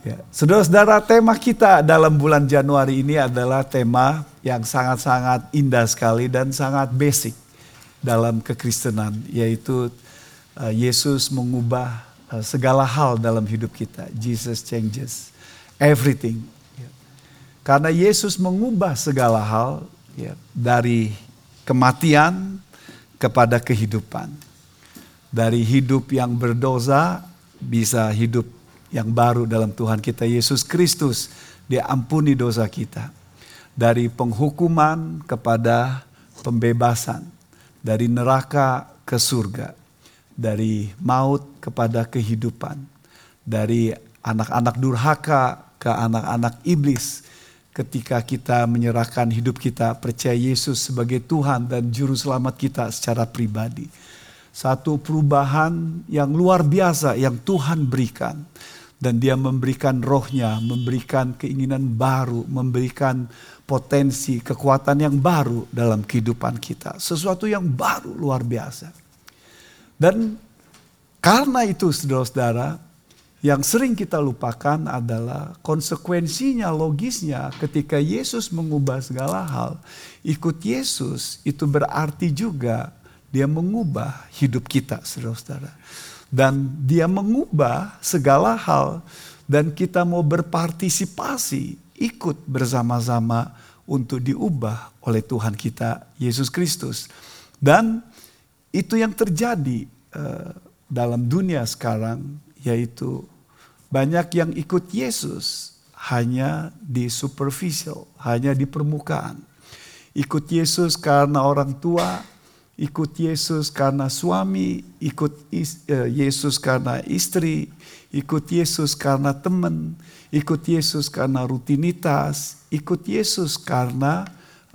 Ya. Saudara-saudara, tema kita dalam bulan Januari ini adalah tema yang sangat-sangat indah sekali dan sangat basic dalam kekristenan, yaitu uh, Yesus mengubah uh, segala hal dalam hidup kita. Jesus changes everything. Ya. Karena Yesus mengubah segala hal ya, dari kematian kepada kehidupan. Dari hidup yang berdosa bisa hidup yang baru dalam Tuhan kita Yesus Kristus. Dia ampuni dosa kita. Dari penghukuman kepada pembebasan. Dari neraka ke surga. Dari maut kepada kehidupan. Dari anak-anak durhaka ke anak-anak iblis. Ketika kita menyerahkan hidup kita percaya Yesus sebagai Tuhan dan Juru Selamat kita secara pribadi. Satu perubahan yang luar biasa yang Tuhan berikan dan dia memberikan rohnya, memberikan keinginan baru, memberikan potensi, kekuatan yang baru dalam kehidupan kita. Sesuatu yang baru luar biasa. Dan karena itu saudara-saudara, yang sering kita lupakan adalah konsekuensinya, logisnya ketika Yesus mengubah segala hal. Ikut Yesus itu berarti juga dia mengubah hidup kita saudara-saudara. Dan dia mengubah segala hal dan kita mau berpartisipasi ikut bersama-sama untuk diubah oleh Tuhan kita Yesus Kristus. Dan itu yang terjadi uh, dalam dunia sekarang yaitu banyak yang ikut Yesus hanya di superficial, hanya di permukaan. Ikut Yesus karena orang tua, ikut Yesus karena suami, ikut eh, Yesus karena istri, ikut Yesus karena teman, ikut Yesus karena rutinitas, ikut Yesus karena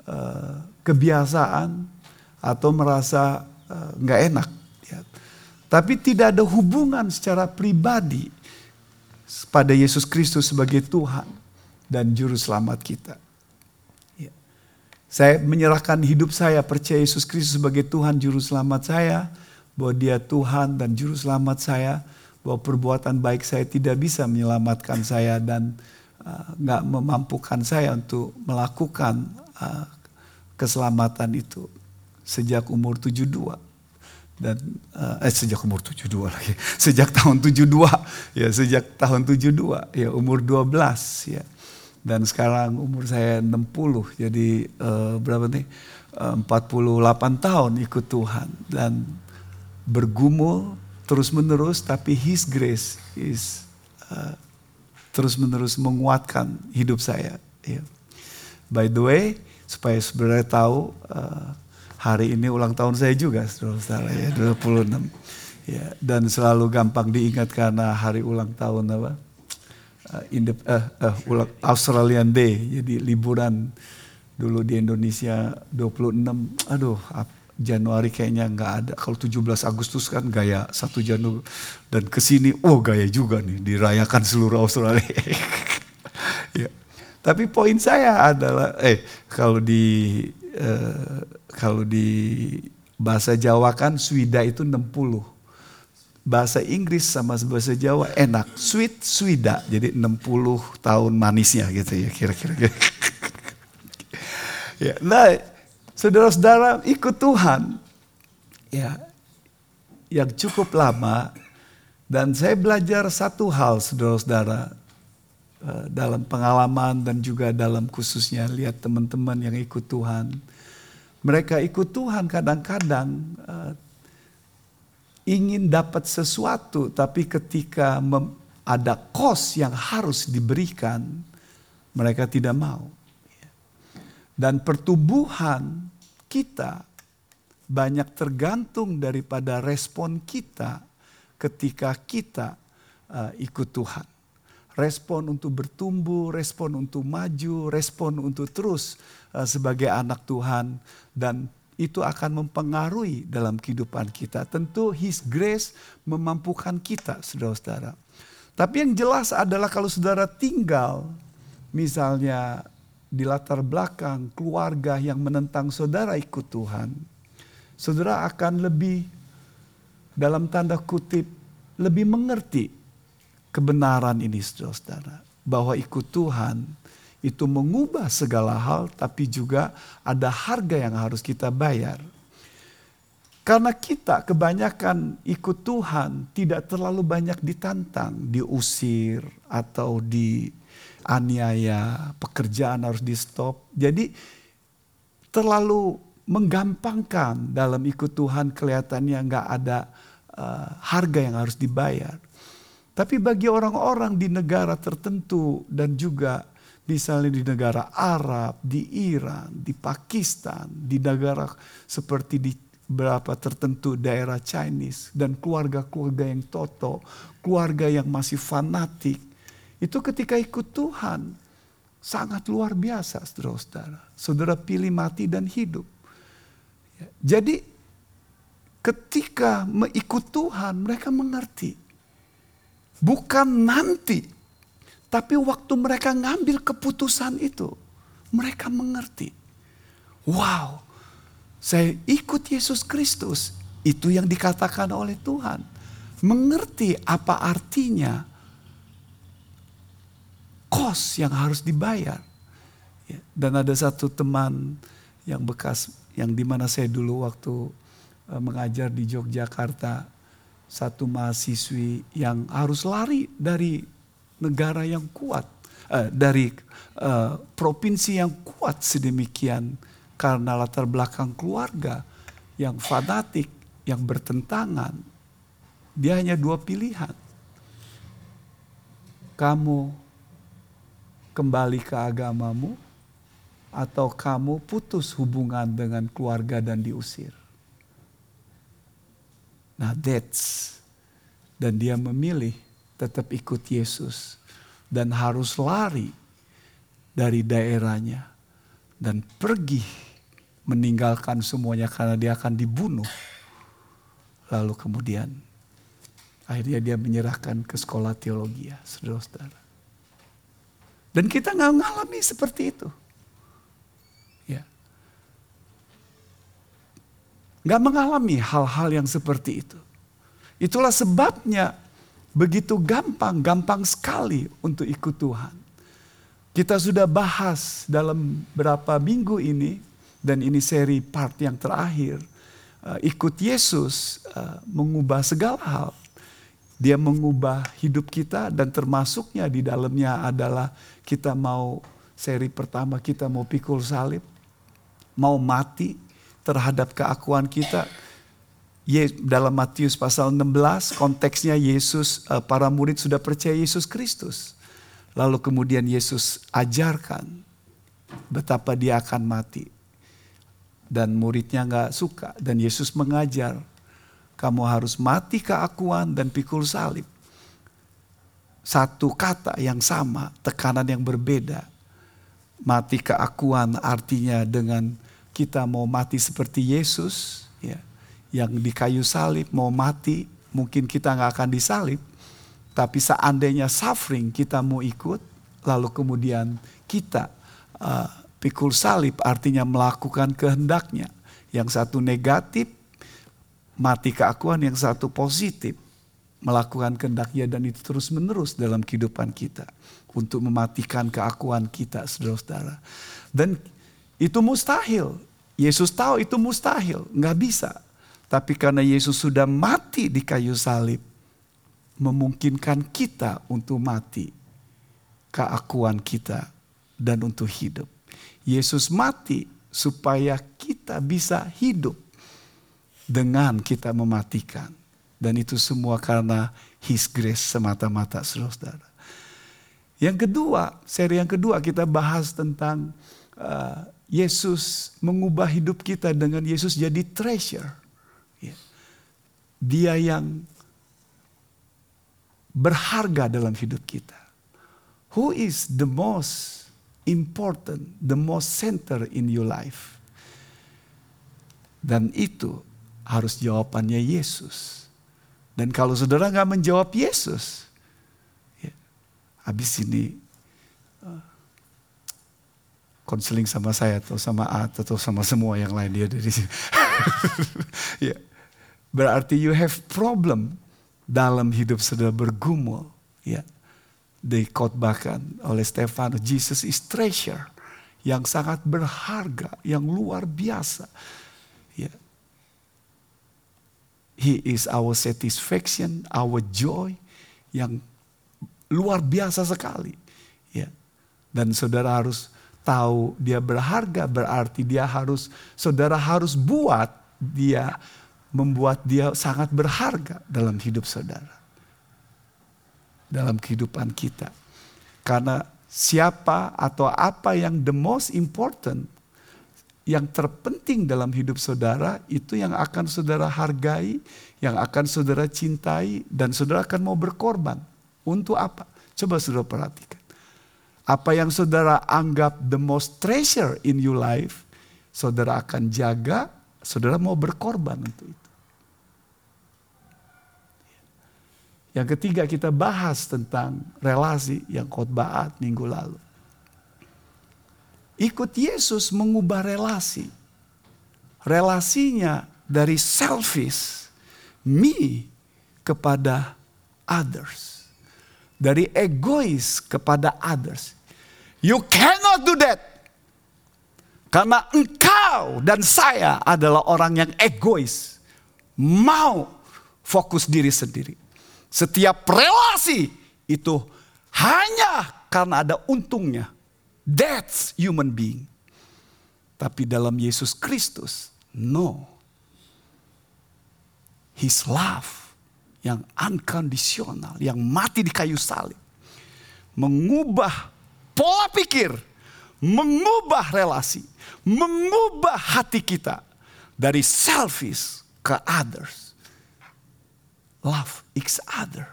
uh, kebiasaan atau merasa uh, nggak enak. Ya. Tapi tidak ada hubungan secara pribadi pada Yesus Kristus sebagai Tuhan dan Juru Selamat kita. Saya menyerahkan hidup saya percaya Yesus Kristus sebagai Tuhan Juru Selamat saya. Bahwa dia Tuhan dan Juru Selamat saya. Bahwa perbuatan baik saya tidak bisa menyelamatkan saya dan uh, nggak uh, memampukan saya untuk melakukan uh, keselamatan itu. Sejak umur 72 dan uh, eh sejak umur 72 lagi. Sejak tahun 72 ya, sejak tahun 72 ya umur 12 ya dan sekarang umur saya 60 jadi uh, berapa nih uh, 48 tahun ikut Tuhan dan bergumul terus menerus tapi His grace is uh, terus menerus menguatkan hidup saya. Yeah. By the way supaya sebenarnya tahu uh, hari ini ulang tahun saya juga saudara ya 26 ya dan selalu gampang diingat karena hari ulang tahun apa uh, the, uh, uh, Australian Day. Jadi liburan dulu di Indonesia 26. Aduh, Januari kayaknya nggak ada. Kalau 17 Agustus kan gaya satu Januari dan ke sini, oh gaya juga nih dirayakan seluruh Australia. ya. Tapi poin saya adalah, eh kalau di uh, kalau di bahasa Jawa kan Swida itu 60 bahasa Inggris sama bahasa Jawa enak. Sweet swida. Jadi 60 tahun manisnya gitu ya kira-kira. ya, nah, saudara-saudara ikut Tuhan. Ya, yang cukup lama dan saya belajar satu hal saudara-saudara eh, dalam pengalaman dan juga dalam khususnya lihat teman-teman yang ikut Tuhan. Mereka ikut Tuhan kadang-kadang eh, ingin dapat sesuatu, tapi ketika ada kos yang harus diberikan, mereka tidak mau. Dan pertumbuhan kita banyak tergantung daripada respon kita ketika kita uh, ikut Tuhan. Respon untuk bertumbuh, respon untuk maju, respon untuk terus uh, sebagai anak Tuhan dan itu akan mempengaruhi dalam kehidupan kita. Tentu His grace memampukan kita, saudara-saudara. Tapi yang jelas adalah kalau saudara tinggal, misalnya di latar belakang keluarga yang menentang saudara ikut Tuhan, saudara akan lebih dalam tanda kutip lebih mengerti kebenaran ini saudara-saudara. Bahwa ikut Tuhan itu mengubah segala hal tapi juga ada harga yang harus kita bayar. Karena kita kebanyakan ikut Tuhan tidak terlalu banyak ditantang, diusir atau dianiaya, pekerjaan harus di stop. Jadi terlalu menggampangkan dalam ikut Tuhan kelihatannya nggak ada uh, harga yang harus dibayar. Tapi bagi orang-orang di negara tertentu dan juga misalnya di negara Arab, di Iran, di Pakistan, di negara seperti di berapa tertentu daerah Chinese dan keluarga-keluarga yang toto, keluarga yang masih fanatik, itu ketika ikut Tuhan sangat luar biasa saudara-saudara. Saudara pilih mati dan hidup. Ya, jadi ketika mengikut Tuhan mereka mengerti. Bukan nanti, tapi waktu mereka ngambil keputusan itu, mereka mengerti. Wow, saya ikut Yesus Kristus. Itu yang dikatakan oleh Tuhan. Mengerti apa artinya kos yang harus dibayar. Ya, dan ada satu teman yang bekas, yang di mana saya dulu waktu uh, mengajar di Yogyakarta, satu mahasiswi yang harus lari dari negara yang kuat, uh, dari uh, provinsi yang kuat sedemikian karena latar belakang keluarga yang fanatik, yang bertentangan. Dia hanya dua pilihan. Kamu kembali ke agamamu atau kamu putus hubungan dengan keluarga dan diusir. Nah, that's dan dia memilih tetap ikut Yesus dan harus lari dari daerahnya dan pergi meninggalkan semuanya karena dia akan dibunuh. Lalu kemudian akhirnya dia menyerahkan ke sekolah teologi ya, saudara-saudara. Dan kita nggak mengalami seperti itu. Ya. Nggak mengalami hal-hal yang seperti itu. Itulah sebabnya begitu gampang, gampang sekali untuk ikut Tuhan. Kita sudah bahas dalam berapa minggu ini dan ini seri part yang terakhir. Uh, ikut Yesus uh, mengubah segala hal. Dia mengubah hidup kita dan termasuknya di dalamnya adalah kita mau seri pertama kita mau pikul salib, mau mati terhadap keakuan kita. Dalam Matius pasal 16 konteksnya Yesus uh, para murid sudah percaya Yesus Kristus. Lalu kemudian Yesus ajarkan betapa dia akan mati dan muridnya nggak suka dan Yesus mengajar kamu harus mati keakuan dan pikul salib. Satu kata yang sama, tekanan yang berbeda. Mati keakuan artinya dengan kita mau mati seperti Yesus, ya, yang di kayu salib mau mati, mungkin kita nggak akan disalib, tapi seandainya suffering kita mau ikut, lalu kemudian kita uh, Pikul salib artinya melakukan kehendaknya. Yang satu negatif, mati keakuan, yang satu positif. Melakukan kehendaknya dan itu terus menerus dalam kehidupan kita. Untuk mematikan keakuan kita, saudara-saudara. Dan itu mustahil. Yesus tahu itu mustahil, nggak bisa. Tapi karena Yesus sudah mati di kayu salib, memungkinkan kita untuk mati keakuan kita dan untuk hidup. Yesus mati supaya kita bisa hidup dengan kita mematikan. Dan itu semua karena His grace semata-mata saudara. Yang kedua, seri yang kedua kita bahas tentang uh, Yesus mengubah hidup kita dengan Yesus jadi treasure. Dia yang berharga dalam hidup kita. Who is the most important, the most center in your life. Dan itu harus jawabannya Yesus. Dan kalau saudara nggak menjawab Yesus, ya, habis ini konseling uh, sama saya atau sama A atau sama semua yang lain dia dari sini. ya. Berarti you have problem dalam hidup saudara bergumul. Ya, dikotbahkan oleh Stefanus, Jesus is treasure yang sangat berharga, yang luar biasa. Ya. He is our satisfaction, our joy yang luar biasa sekali. Ya. Dan saudara harus tahu dia berharga berarti dia harus saudara harus buat dia membuat dia sangat berharga dalam hidup saudara. Dalam kehidupan kita. Karena siapa atau apa yang the most important, yang terpenting dalam hidup saudara, itu yang akan saudara hargai, yang akan saudara cintai, dan saudara akan mau berkorban. Untuk apa? Coba saudara perhatikan. Apa yang saudara anggap the most treasure in your life, saudara akan jaga, saudara mau berkorban untuk itu. Yang ketiga kita bahas tentang relasi yang khotbah minggu lalu. Ikut Yesus mengubah relasi. Relasinya dari selfish, me kepada others. Dari egois kepada others. You cannot do that. Karena engkau dan saya adalah orang yang egois. Mau fokus diri sendiri. Setiap relasi itu hanya karena ada untungnya. That's human being. Tapi dalam Yesus Kristus, no. His love yang unconditional, yang mati di kayu salib. Mengubah pola pikir, mengubah relasi, mengubah hati kita dari selfish ke others love each other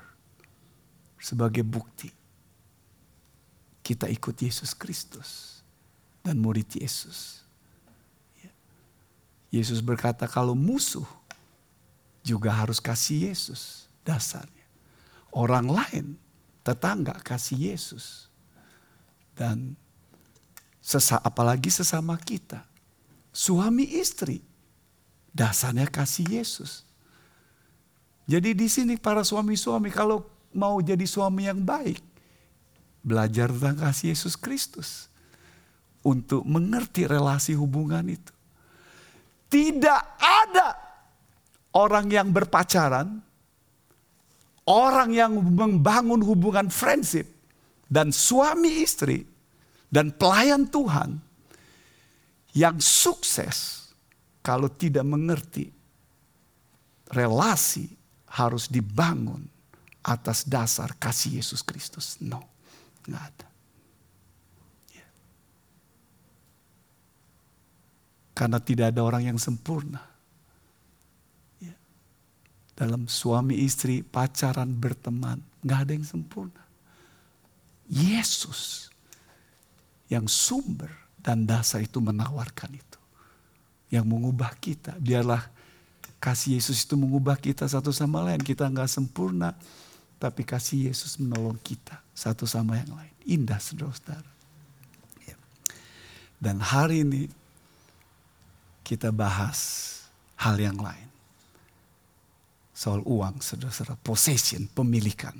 sebagai bukti kita ikut Yesus Kristus dan murid Yesus. Ya. Yesus berkata kalau musuh juga harus kasih Yesus dasarnya. Orang lain tetangga kasih Yesus. Dan sesa, apalagi sesama kita. Suami istri dasarnya kasih Yesus. Jadi di sini para suami-suami kalau mau jadi suami yang baik, belajar tentang kasih Yesus Kristus untuk mengerti relasi hubungan itu. Tidak ada orang yang berpacaran, orang yang membangun hubungan friendship dan suami istri dan pelayan Tuhan yang sukses kalau tidak mengerti relasi harus dibangun atas dasar kasih Yesus Kristus. No, nggak ada. Ya. Karena tidak ada orang yang sempurna. Ya. Dalam suami istri pacaran berteman, nggak ada yang sempurna. Yesus yang sumber dan dasar itu menawarkan itu. Yang mengubah kita. Biarlah Kasih Yesus itu mengubah kita satu sama lain. Kita nggak sempurna. Tapi kasih Yesus menolong kita satu sama yang lain. Indah saudara-saudara. Ya. Dan hari ini kita bahas hal yang lain. Soal uang saudara-saudara. Possession, pemilikan.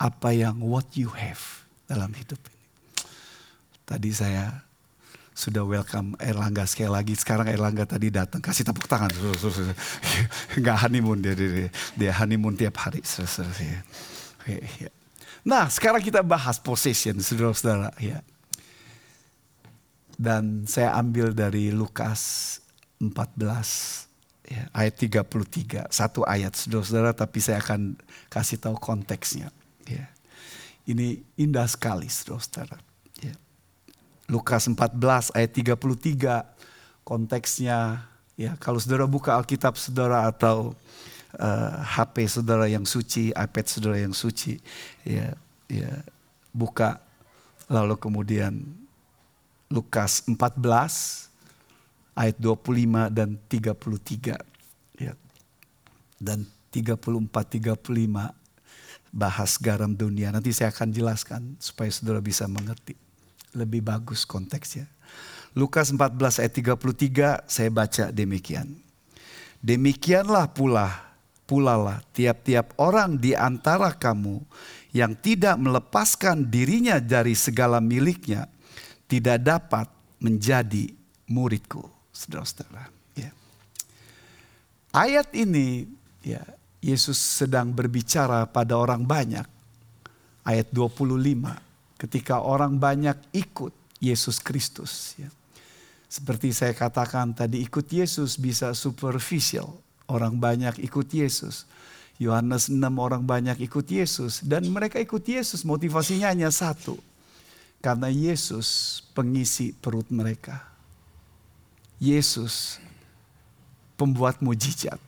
Apa yang what you have dalam hidup ini. Tadi saya sudah welcome Erlangga sekali lagi. Sekarang Erlangga tadi datang, kasih tepuk tangan. Enggak honeymoon dia, dia, dia honeymoon tiap hari. Ya. Nah sekarang kita bahas possession saudara-saudara. Ya. Dan saya ambil dari Lukas 14 ya, ayat 33. Satu ayat saudara-saudara tapi saya akan kasih tahu konteksnya. Ya. Ini indah sekali saudara-saudara. Lukas 14 ayat 33 konteksnya ya kalau saudara buka Alkitab saudara atau uh, eh, HP saudara yang suci, iPad saudara yang suci ya ya buka lalu kemudian Lukas 14 ayat 25 dan 33 ya. Dan 34 35 bahas garam dunia. Nanti saya akan jelaskan supaya saudara bisa mengerti lebih bagus konteksnya. Lukas 14 ayat 33 saya baca demikian. Demikianlah pula pulalah tiap-tiap orang di antara kamu yang tidak melepaskan dirinya dari segala miliknya tidak dapat menjadi muridku. Saudara-saudara. Ya. Ayat ini ya Yesus sedang berbicara pada orang banyak. Ayat 25 ketika orang banyak ikut Yesus Kristus ya. Seperti saya katakan tadi ikut Yesus bisa superficial. Orang banyak ikut Yesus. Yohanes 6 orang banyak ikut Yesus. Dan mereka ikut Yesus motivasinya hanya satu. Karena Yesus pengisi perut mereka. Yesus pembuat mujizat.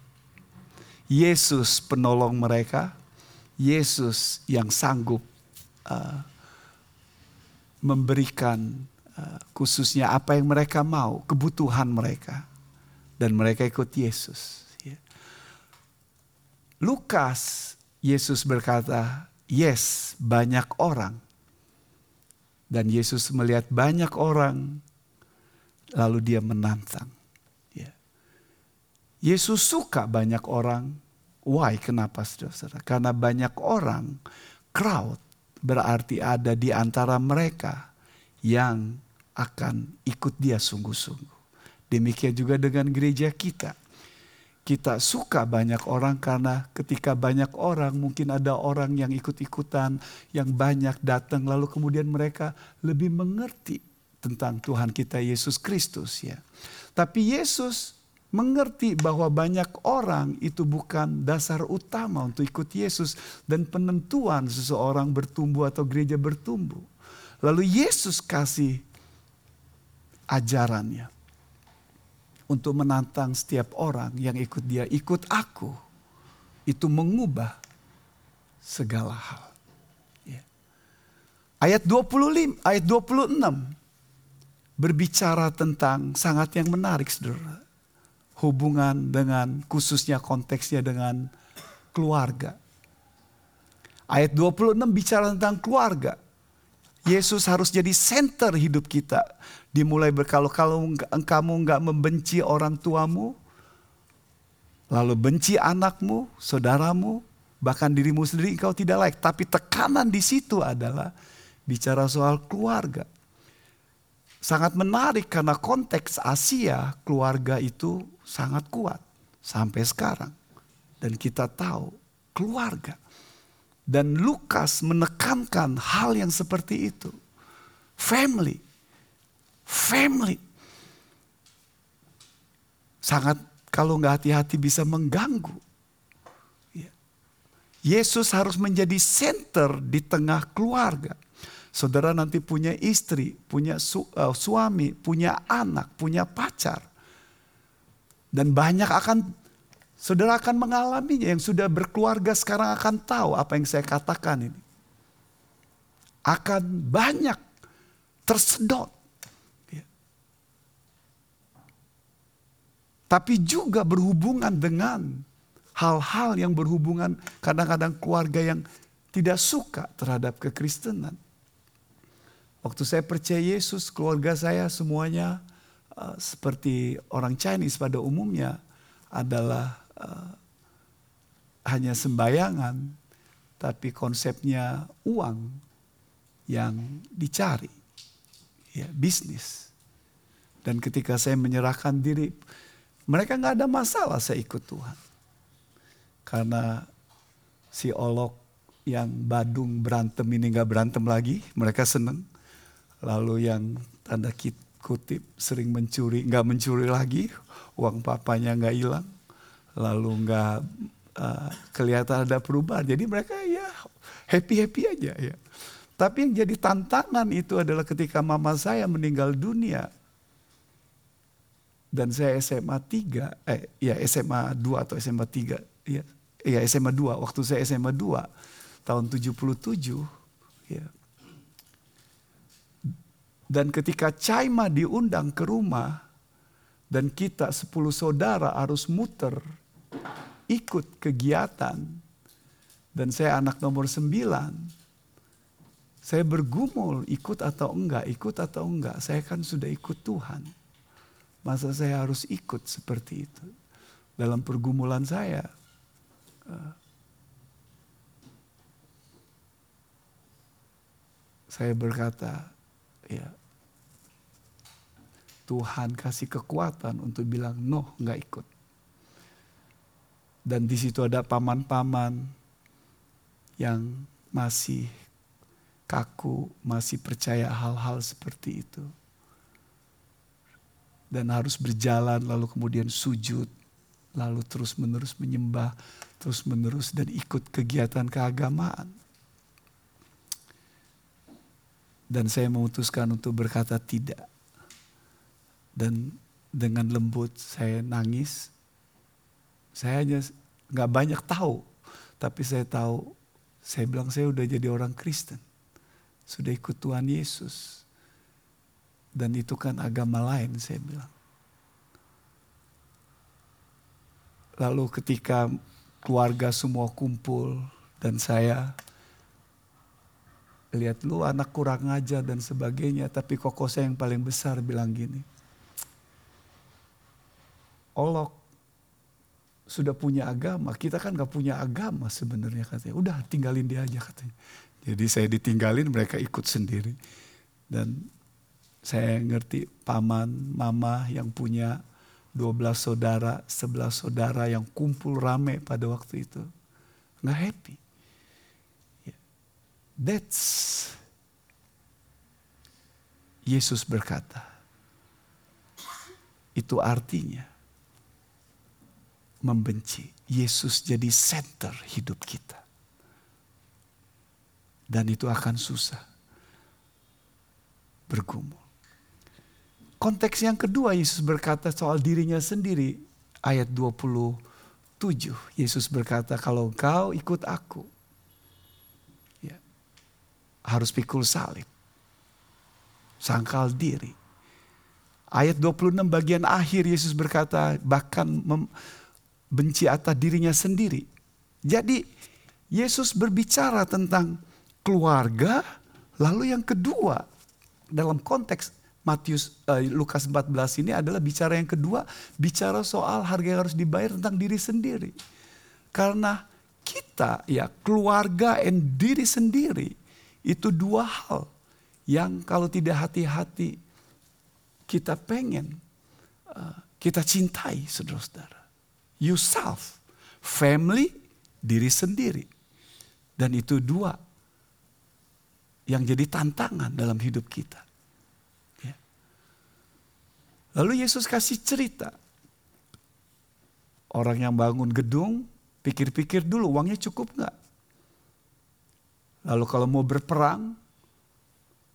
Yesus penolong mereka. Yesus yang sanggup uh, memberikan Eh, khususnya apa yang mereka mau, kebutuhan mereka. Dan mereka ikut Yesus. Ya. Lukas, Yesus berkata, yes banyak orang. Dan Yesus melihat banyak orang, lalu dia menantang. Ya. Yesus suka banyak orang. Why? Kenapa saudara? Karena banyak orang, crowd berarti ada di antara mereka yang akan ikut dia sungguh-sungguh. Demikian juga dengan gereja kita. Kita suka banyak orang karena ketika banyak orang mungkin ada orang yang ikut-ikutan, yang banyak datang lalu kemudian mereka lebih mengerti tentang Tuhan kita Yesus Kristus ya. Tapi Yesus mengerti bahwa banyak orang itu bukan dasar utama untuk ikut Yesus dan penentuan seseorang bertumbuh atau gereja bertumbuh. Lalu Yesus kasih ajarannya. Untuk menantang setiap orang yang ikut dia, ikut aku. Itu mengubah segala hal. Ya. Ayat 25, ayat 26 berbicara tentang sangat yang menarik saudara. Hubungan dengan khususnya konteksnya dengan keluarga. Ayat 26 bicara tentang keluarga. Yesus harus jadi center hidup kita. Dimulai berkalau kalau kamu nggak membenci orang tuamu, lalu benci anakmu, saudaramu, bahkan dirimu sendiri engkau tidak layak. Tapi tekanan di situ adalah bicara soal keluarga. Sangat menarik karena konteks Asia keluarga itu sangat kuat sampai sekarang. Dan kita tahu keluarga dan Lukas menekankan hal yang seperti itu. Family. Family. Sangat kalau nggak hati-hati bisa mengganggu. Ya. Yesus harus menjadi center di tengah keluarga. Saudara nanti punya istri, punya su, uh, suami, punya anak, punya pacar. Dan banyak akan Saudara akan mengalaminya. Yang sudah berkeluarga sekarang akan tahu apa yang saya katakan ini. Akan banyak tersedot. Ya. Tapi juga berhubungan dengan hal-hal yang berhubungan kadang-kadang keluarga yang tidak suka terhadap kekristenan. Waktu saya percaya Yesus, keluarga saya semuanya uh, seperti orang Chinese pada umumnya adalah uh, hanya sembayangan, tapi konsepnya uang yang dicari, ya bisnis. Dan ketika saya menyerahkan diri, mereka nggak ada masalah saya ikut Tuhan, karena si olok yang Badung berantem ini nggak berantem lagi, mereka seneng. Lalu yang tanda kutip sering mencuri, nggak mencuri lagi, uang papanya nggak hilang lalu nggak uh, kelihatan ada perubahan. Jadi mereka ya happy happy aja ya. Tapi yang jadi tantangan itu adalah ketika mama saya meninggal dunia. Dan saya SMA 3, eh ya SMA 2 atau SMA 3, ya, ya SMA 2, waktu saya SMA 2 tahun 77 ya. Dan ketika Caima diundang ke rumah dan kita 10 saudara harus muter ikut kegiatan dan saya anak nomor sembilan, saya bergumul ikut atau enggak, ikut atau enggak. Saya kan sudah ikut Tuhan. Masa saya harus ikut seperti itu? Dalam pergumulan saya, Uh, saya berkata, ya Tuhan kasih kekuatan untuk bilang no nggak ikut. Dan di situ ada paman-paman yang masih kaku, masih percaya hal-hal seperti itu. Dan harus berjalan lalu kemudian sujud, lalu terus-menerus menyembah, terus-menerus dan ikut kegiatan keagamaan. Dan saya memutuskan untuk berkata tidak. Dan dengan lembut saya nangis. Saya hanya nggak banyak tahu, tapi saya tahu. Saya bilang saya udah jadi orang Kristen, sudah ikut Tuhan Yesus. Dan itu kan agama lain saya bilang. Lalu ketika keluarga semua kumpul dan saya lihat lu anak kurang ajar dan sebagainya. Tapi koko saya yang paling besar bilang gini. Olok sudah punya agama, kita kan gak punya agama sebenarnya katanya. Udah tinggalin dia aja katanya. Jadi saya ditinggalin mereka ikut sendiri. Dan saya ngerti paman, mama yang punya 12 saudara, 11 saudara yang kumpul rame pada waktu itu. Nggak happy. That's Yesus berkata. Itu artinya membenci. Yesus jadi center hidup kita. Dan itu akan susah. Bergumul. Konteks yang kedua Yesus berkata soal dirinya sendiri. Ayat 27. Yesus berkata kalau kau ikut aku harus pikul salib. Sangkal diri. Ayat 26 bagian akhir Yesus berkata bahkan benci atas dirinya sendiri. Jadi Yesus berbicara tentang keluarga lalu yang kedua dalam konteks Matius uh, Lukas 14 ini adalah bicara yang kedua bicara soal harga yang harus dibayar tentang diri sendiri. Karena kita ya keluarga dan diri sendiri itu dua hal yang kalau tidak hati-hati kita pengen, uh, kita cintai saudara-saudara. Yourself, family, diri sendiri. Dan itu dua yang jadi tantangan dalam hidup kita. Ya. Lalu Yesus kasih cerita. Orang yang bangun gedung, pikir-pikir dulu uangnya cukup nggak? Lalu kalau mau berperang,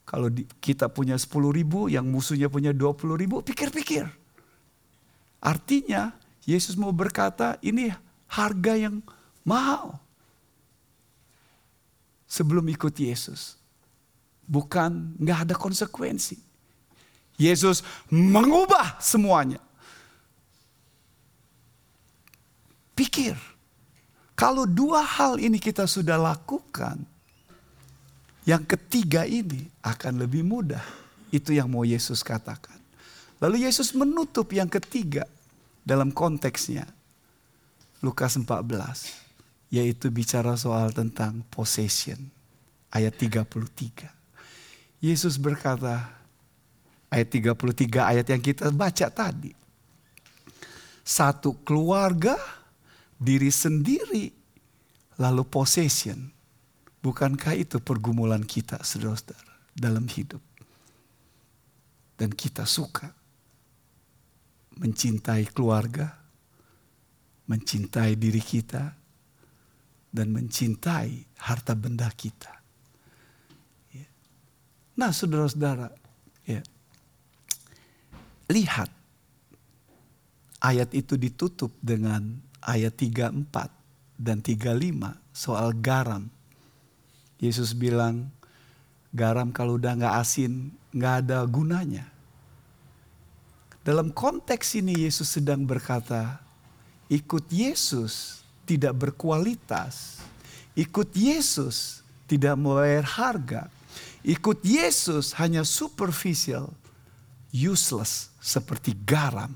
kalau kita punya 10 ribu, yang musuhnya punya 20 ribu, pikir-pikir. Artinya Yesus mau berkata ini harga yang mahal. Sebelum ikut Yesus. Bukan nggak ada konsekuensi. Yesus mengubah semuanya. Pikir, kalau dua hal ini kita sudah lakukan, yang ketiga ini akan lebih mudah. Itu yang mau Yesus katakan. Lalu Yesus menutup yang ketiga dalam konteksnya. Lukas 14. Yaitu bicara soal tentang possession. Ayat 33. Yesus berkata, ayat 33 ayat yang kita baca tadi. Satu keluarga, diri sendiri, lalu possession Bukankah itu pergumulan kita saudara-saudara dalam hidup? Dan kita suka mencintai keluarga, mencintai diri kita, dan mencintai harta benda kita. Ya. Nah saudara-saudara, ya, lihat ayat itu ditutup dengan ayat 34 dan 35 soal garam Yesus bilang, garam kalau udah nggak asin, nggak ada gunanya. Dalam konteks ini Yesus sedang berkata, ikut Yesus tidak berkualitas. Ikut Yesus tidak membayar harga. Ikut Yesus hanya superficial, useless seperti garam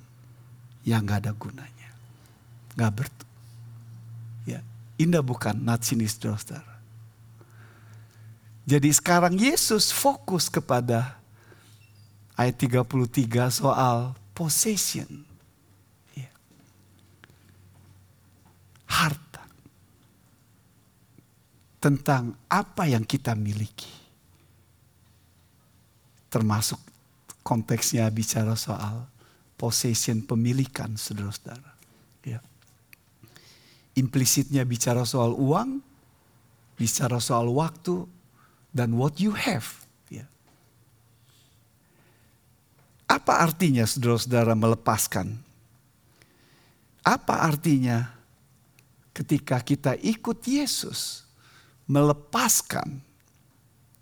yang nggak ada gunanya. Nggak ber, ya, Indah bukan nats ini saudara. Jadi sekarang Yesus fokus kepada ayat 33 soal possession. Ya. Harta. Tentang apa yang kita miliki. Termasuk konteksnya bicara soal possession pemilikan saudara-saudara. Ya. Implisitnya bicara soal uang, bicara soal waktu, dan what you have. Ya. Apa artinya saudara-saudara melepaskan? Apa artinya ketika kita ikut Yesus melepaskan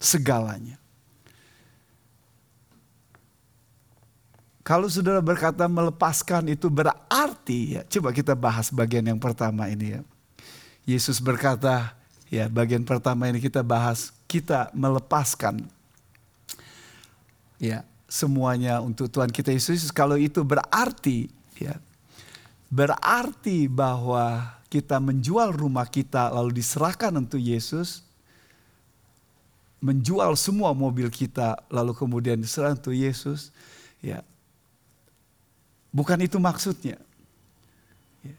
segalanya? Kalau saudara berkata melepaskan itu berarti ya, coba kita bahas bagian yang pertama ini ya. Yesus berkata, ya bagian pertama ini kita bahas kita melepaskan ya semuanya untuk Tuhan kita Yesus. Kalau itu berarti ya berarti bahwa kita menjual rumah kita lalu diserahkan untuk Yesus, menjual semua mobil kita lalu kemudian diserahkan untuk Yesus, ya Bukan itu maksudnya. Ya.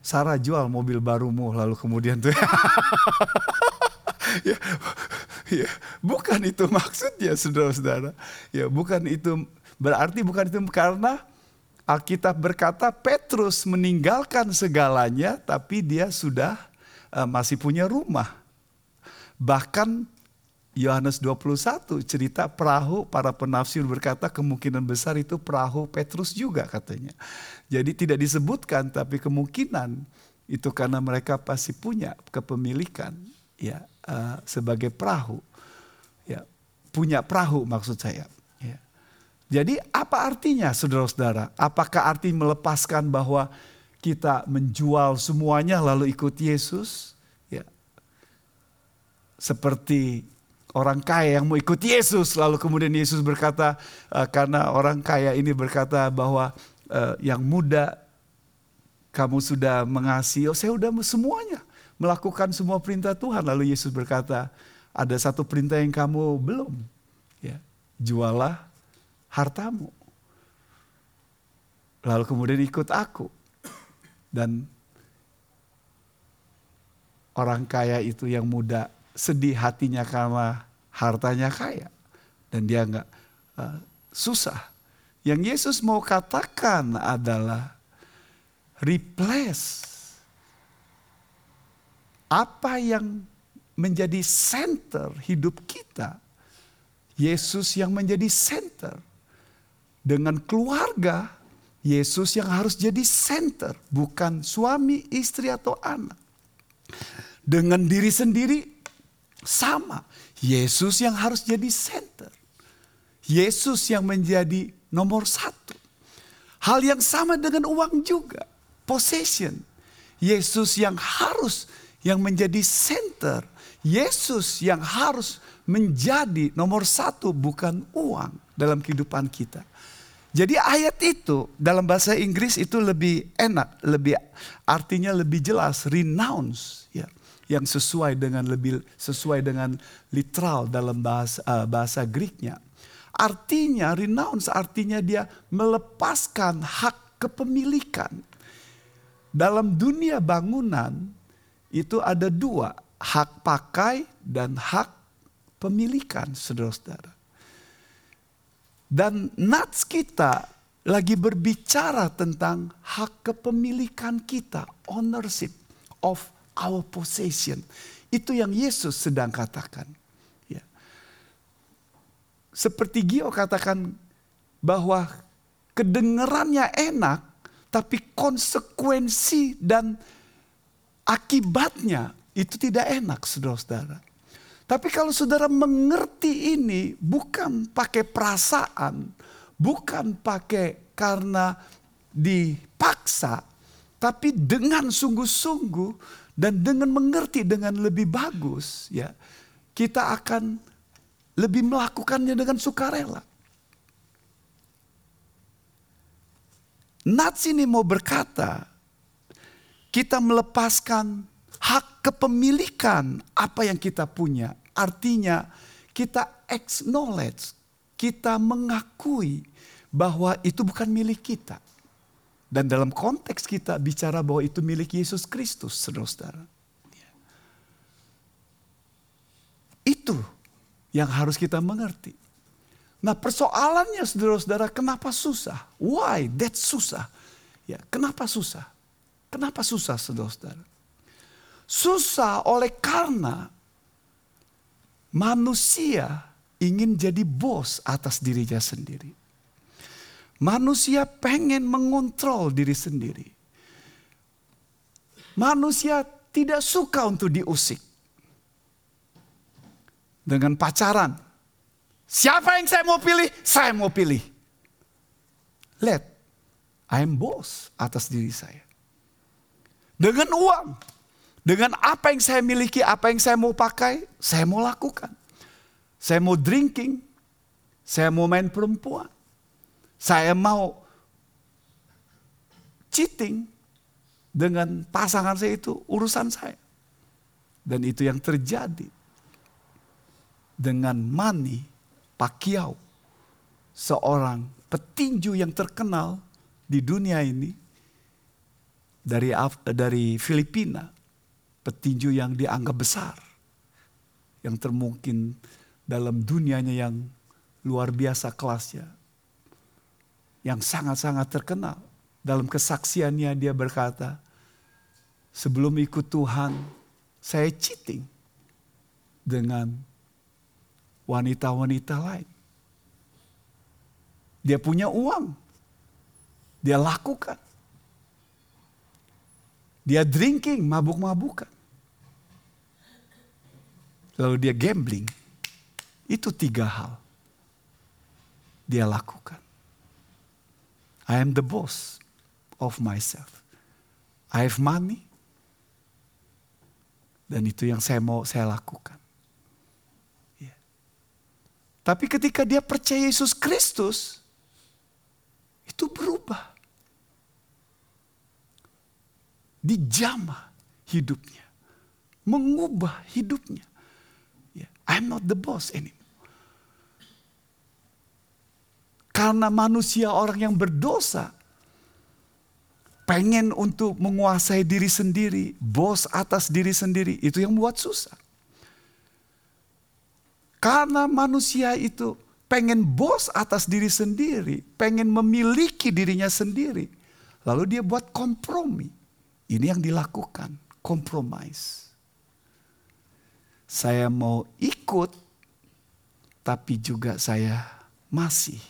Sarah jual mobil barumu lalu kemudian tuh ya, ya, bukan itu maksudnya saudara-saudara. Ya, bukan itu berarti bukan itu karena Alkitab berkata Petrus meninggalkan segalanya tapi dia sudah uh, masih punya rumah. Bahkan Yohanes 21 cerita perahu para penafsir berkata kemungkinan besar itu perahu Petrus juga katanya. Jadi tidak disebutkan tapi kemungkinan itu karena mereka pasti punya kepemilikan ya uh, sebagai perahu. Ya, punya perahu maksud saya. Ya. Jadi apa artinya saudara-saudara? Apakah arti melepaskan bahwa kita menjual semuanya lalu ikut Yesus? Ya. Seperti orang kaya yang mau ikut Yesus lalu kemudian Yesus berkata uh, karena orang kaya ini berkata bahwa uh, yang muda kamu sudah mengasihi oh saya sudah semuanya melakukan semua perintah Tuhan. Lalu Yesus berkata ada satu perintah yang kamu belum ya. Jualah hartamu. Lalu kemudian ikut aku. Dan orang kaya itu yang muda sedih hatinya karena hartanya kaya. Dan dia nggak uh, susah. Yang Yesus mau katakan adalah replace apa yang menjadi center hidup kita. Yesus yang menjadi center. Dengan keluarga, Yesus yang harus jadi center, bukan suami, istri atau anak. Dengan diri sendiri, sama. Yesus yang harus jadi center. Yesus yang menjadi nomor satu. Hal yang sama dengan uang juga. Possession. Yesus yang harus yang menjadi center. Yesus yang harus menjadi nomor satu bukan uang dalam kehidupan kita. Jadi ayat itu dalam bahasa Inggris itu lebih enak, lebih artinya lebih jelas, renounce ya yang sesuai dengan lebih sesuai dengan literal dalam bahasa uh, bahasa Greeknya. Artinya renounce artinya dia melepaskan hak kepemilikan. Dalam dunia bangunan itu ada dua, hak pakai dan hak pemilikan saudara-saudara. Dan nats kita lagi berbicara tentang hak kepemilikan kita, ownership of our possession. Itu yang Yesus sedang katakan. Ya. Seperti Gio katakan bahwa kedengarannya enak, tapi konsekuensi dan akibatnya itu tidak enak saudara-saudara. Tapi kalau saudara mengerti ini bukan pakai perasaan, bukan pakai karena dipaksa, tapi dengan sungguh-sungguh dan dengan mengerti dengan lebih bagus ya kita akan lebih melakukannya dengan sukarela. Nats ini mau berkata kita melepaskan hak kepemilikan apa yang kita punya. Artinya kita acknowledge, kita mengakui bahwa itu bukan milik kita. Dan dalam konteks kita bicara bahwa itu milik Yesus Kristus, saudara-saudara. Itu yang harus kita mengerti. Nah persoalannya saudara-saudara kenapa susah? Why that susah? Ya, kenapa susah? Kenapa susah saudara-saudara? Susah oleh karena manusia ingin jadi bos atas dirinya sendiri. Manusia pengen mengontrol diri sendiri. Manusia tidak suka untuk diusik. Dengan pacaran. Siapa yang saya mau pilih? Saya mau pilih. Let, I am boss atas diri saya. Dengan uang. Dengan apa yang saya miliki, apa yang saya mau pakai, saya mau lakukan. Saya mau drinking, saya mau main perempuan, saya mau cheating dengan pasangan saya itu urusan saya. Dan itu yang terjadi dengan Mani Pacquiao, seorang petinju yang terkenal di dunia ini dari dari Filipina, petinju yang dianggap besar, yang termungkin dalam dunianya yang luar biasa kelasnya, yang sangat-sangat terkenal. Dalam kesaksiannya dia berkata, sebelum ikut Tuhan, saya cheating dengan wanita-wanita lain. Dia punya uang, dia lakukan. Dia drinking, mabuk-mabukan. Lalu dia gambling. Itu tiga hal. Dia lakukan. I am the boss of myself. I have money. Dan itu yang saya mau saya lakukan. Yeah. Tapi ketika dia percaya Yesus Kristus, itu berubah. Dijamah hidupnya. Mengubah hidupnya. Yeah. I'm not the boss anymore. Karena manusia orang yang berdosa pengen untuk menguasai diri sendiri, bos atas diri sendiri, itu yang buat susah. Karena manusia itu pengen bos atas diri sendiri, pengen memiliki dirinya sendiri. Lalu dia buat kompromi. Ini yang dilakukan, kompromis. Saya mau ikut, tapi juga saya masih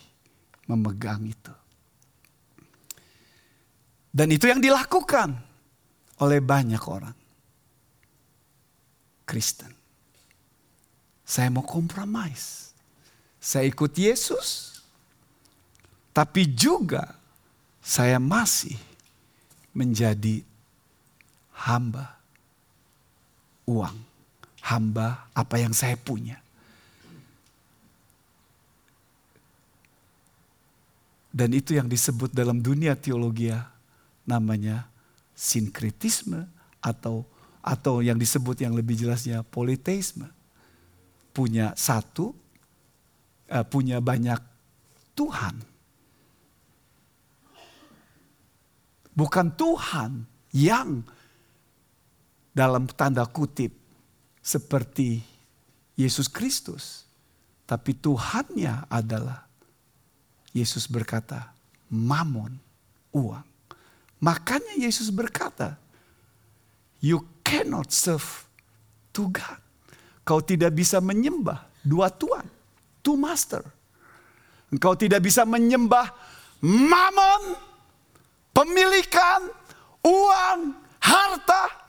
memegang itu. Dan itu yang dilakukan oleh banyak orang. Kristen. Saya mau kompromis. Saya ikut Yesus. Tapi juga saya masih menjadi hamba uang. Hamba apa yang saya punya. Dan itu yang disebut dalam dunia teologi namanya sinkretisme atau atau yang disebut yang lebih jelasnya politeisme. Punya satu, uh, punya banyak Tuhan. Bukan Tuhan yang dalam tanda kutip seperti Yesus Kristus. Tapi Tuhannya adalah Yesus berkata, mamon, uang. Makanya Yesus berkata, you cannot serve to God. Kau tidak bisa menyembah dua tuan, two master. Engkau tidak bisa menyembah mamon, pemilikan, uang, harta,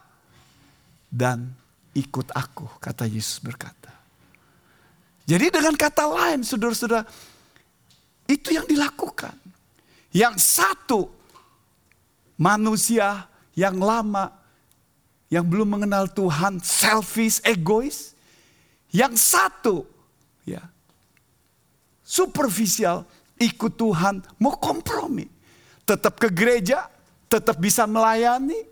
dan ikut aku, kata Yesus berkata. Jadi dengan kata lain, saudara-saudara, itu yang dilakukan. Yang satu manusia yang lama yang belum mengenal Tuhan, selfish, egois. Yang satu ya superficial, ikut Tuhan, mau kompromi. Tetap ke gereja, tetap bisa melayani,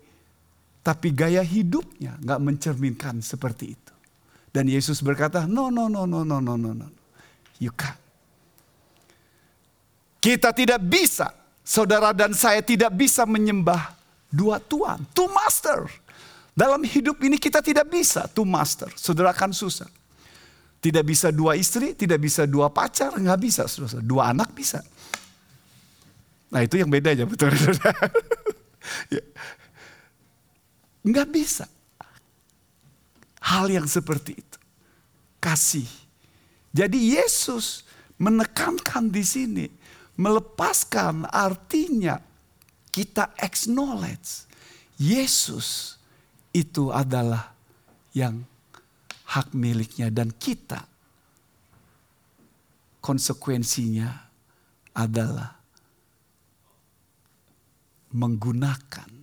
Tapi gaya hidupnya nggak mencerminkan seperti itu. Dan Yesus berkata, no, no, no, no, no, no, no, no. You can't. Kita tidak bisa, saudara dan saya tidak bisa menyembah dua tuan, two master. Dalam hidup ini kita tidak bisa two master, saudara akan susah. Tidak bisa dua istri, tidak bisa dua pacar, nggak bisa, saudara. Dua anak bisa. Nah itu yang bedanya betul. ya. Nggak bisa. Hal yang seperti itu. Kasih. Jadi Yesus menekankan di sini. Melepaskan artinya kita acknowledge. Yesus itu adalah yang hak miliknya dan kita konsekuensinya adalah menggunakan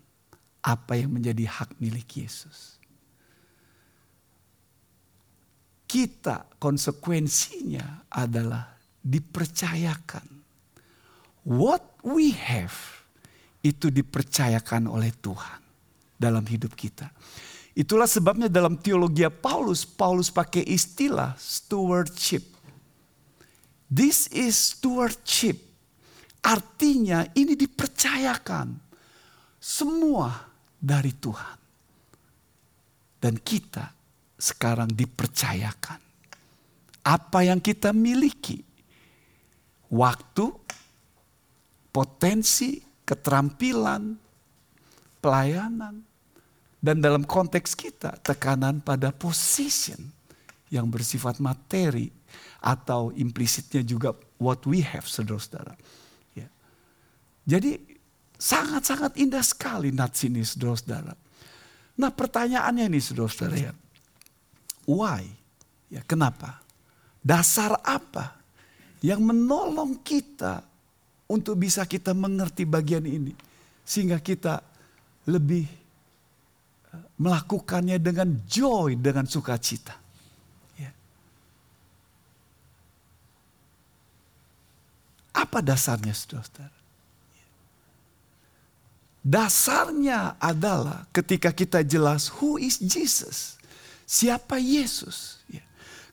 apa yang menjadi hak milik Yesus. Kita konsekuensinya adalah dipercayakan. What we have itu dipercayakan oleh Tuhan dalam hidup kita. Itulah sebabnya dalam teologi Paulus, Paulus pakai istilah stewardship. This is stewardship. Artinya ini dipercayakan. Semua dari Tuhan. Dan kita sekarang dipercayakan. Apa yang kita miliki. Waktu, potensi, keterampilan, pelayanan, dan dalam konteks kita, tekanan pada position yang bersifat materi atau implisitnya juga what we have, saudara-saudara. Ya. Jadi sangat-sangat indah sekali nats ini, saudara-saudara. Nah pertanyaannya ini, saudara-saudara ya. Why? Ya, kenapa? Dasar apa yang menolong kita untuk bisa kita mengerti bagian ini. Sehingga kita lebih melakukannya dengan joy, dengan sukacita. Ya. Apa dasarnya saudara-saudara? Ya. Dasarnya adalah ketika kita jelas who is Jesus. Siapa Yesus. Ya.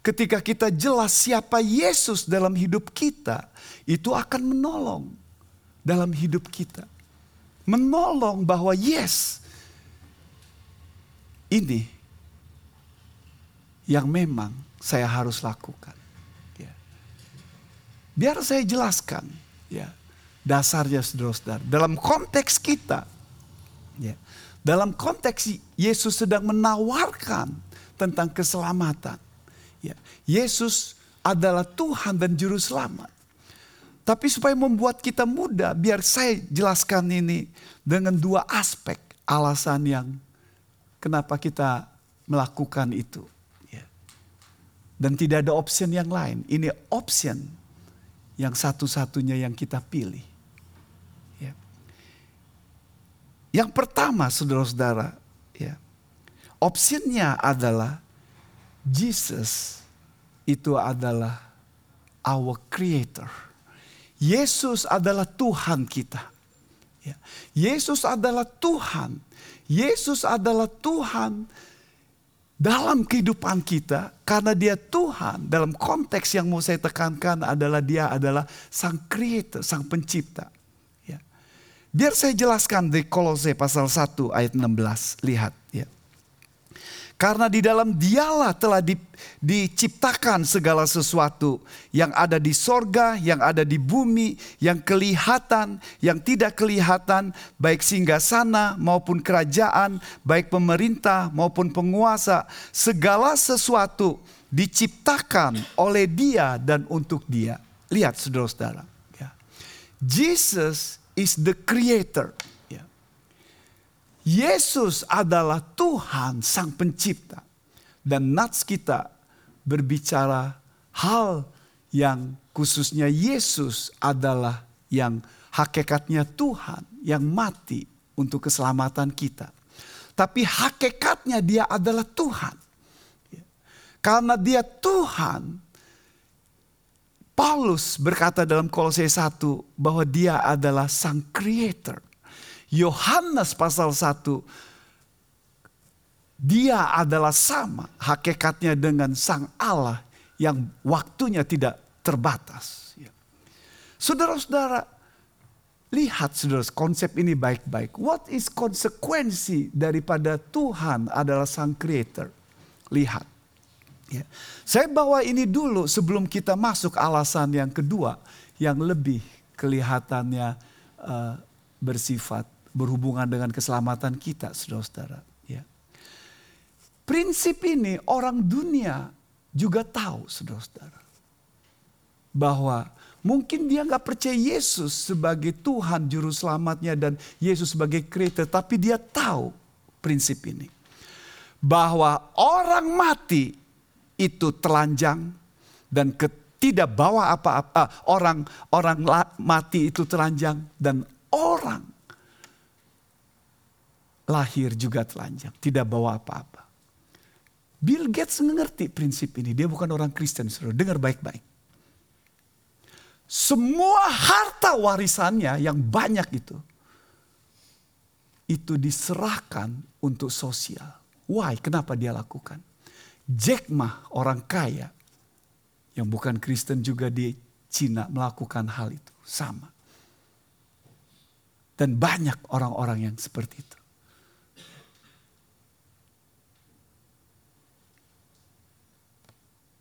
Ketika kita jelas siapa Yesus dalam hidup kita. Itu akan menolong dalam hidup kita. Menolong bahwa yes ini yang memang saya harus lakukan. Ya. Biar saya jelaskan ya dasarnya saudara-saudara. Dalam konteks kita, ya, dalam konteks Yesus sedang menawarkan tentang keselamatan. Ya, Yesus adalah Tuhan dan Juru Selamat. Tapi supaya membuat kita mudah, biar saya jelaskan ini dengan dua aspek alasan yang kenapa kita melakukan itu. Ya. Dan tidak ada option yang lain. Ini option yang satu-satunya yang kita pilih. Ya. Yang pertama saudara-saudara, ya, optionnya adalah Jesus itu adalah our creator. Yesus adalah Tuhan kita. Ya. Yesus adalah Tuhan Yesus adalah Tuhan dalam kehidupan kita karena dia Tuhan dalam konteks yang mau saya tekankan adalah dia adalah sang creator, sang pencipta. Biar saya jelaskan di Kolose pasal 1 ayat 16. Lihat ya. Karena di dalam dialah telah di, diciptakan segala sesuatu yang ada di sorga, yang ada di bumi, yang kelihatan, yang tidak kelihatan, baik singgah sana maupun kerajaan, baik pemerintah maupun penguasa. Segala sesuatu diciptakan oleh dia dan untuk dia. Lihat saudara-saudara. Ya. Jesus is the creator. Yesus adalah Tuhan sang pencipta. Dan nats kita berbicara hal yang khususnya Yesus adalah yang hakikatnya Tuhan yang mati untuk keselamatan kita. Tapi hakikatnya dia adalah Tuhan. Karena dia Tuhan, Paulus berkata dalam Kolose 1 bahwa dia adalah sang creator. Yohanes pasal 1 dia adalah sama hakikatnya dengan Sang Allah yang waktunya tidak terbatas. Ya. Saudara-saudara, lihat saudara konsep ini baik-baik. What is konsekuensi daripada Tuhan adalah Sang Creator? Lihat. Ya. Saya bawa ini dulu sebelum kita masuk alasan yang kedua yang lebih kelihatannya uh, bersifat berhubungan dengan keselamatan kita, saudara-saudara. Ya. Prinsip ini orang dunia juga tahu, saudara-saudara, bahwa mungkin dia nggak percaya Yesus sebagai Tuhan Juru Selamatnya dan Yesus sebagai Creator, tapi dia tahu prinsip ini. Bahwa orang mati itu telanjang dan tidak bawa apa-apa. Orang orang mati itu telanjang dan orang lahir juga telanjang, tidak bawa apa-apa. Bill Gates mengerti prinsip ini. Dia bukan orang Kristen, saudara. Dengar baik-baik. Semua harta warisannya yang banyak itu, itu diserahkan untuk sosial. Why? Kenapa dia lakukan? Jack Ma, orang kaya, yang bukan Kristen juga di Cina melakukan hal itu. Sama. Dan banyak orang-orang yang seperti itu.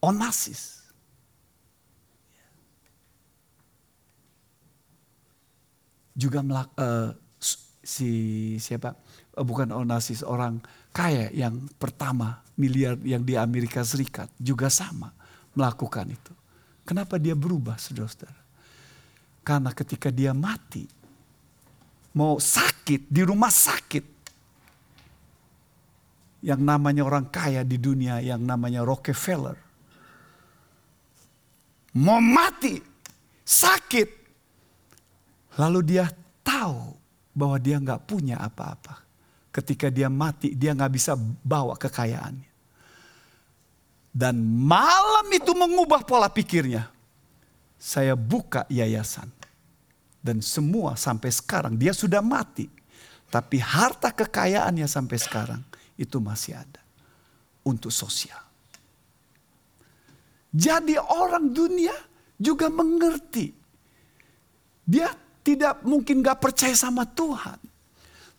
Onasis. Juga melak, uh, si siapa? Uh, bukan Onasis, orang kaya yang pertama miliar yang di Amerika Serikat juga sama melakukan itu. Kenapa dia berubah, saudara-saudara? Karena ketika dia mati, mau sakit di rumah sakit, yang namanya orang kaya di dunia, yang namanya Rockefeller, mau mati, sakit. Lalu dia tahu bahwa dia nggak punya apa-apa. Ketika dia mati, dia nggak bisa bawa kekayaannya. Dan malam itu mengubah pola pikirnya. Saya buka yayasan. Dan semua sampai sekarang, dia sudah mati. Tapi harta kekayaannya sampai sekarang itu masih ada. Untuk sosial. Jadi orang dunia juga mengerti. Dia tidak mungkin gak percaya sama Tuhan.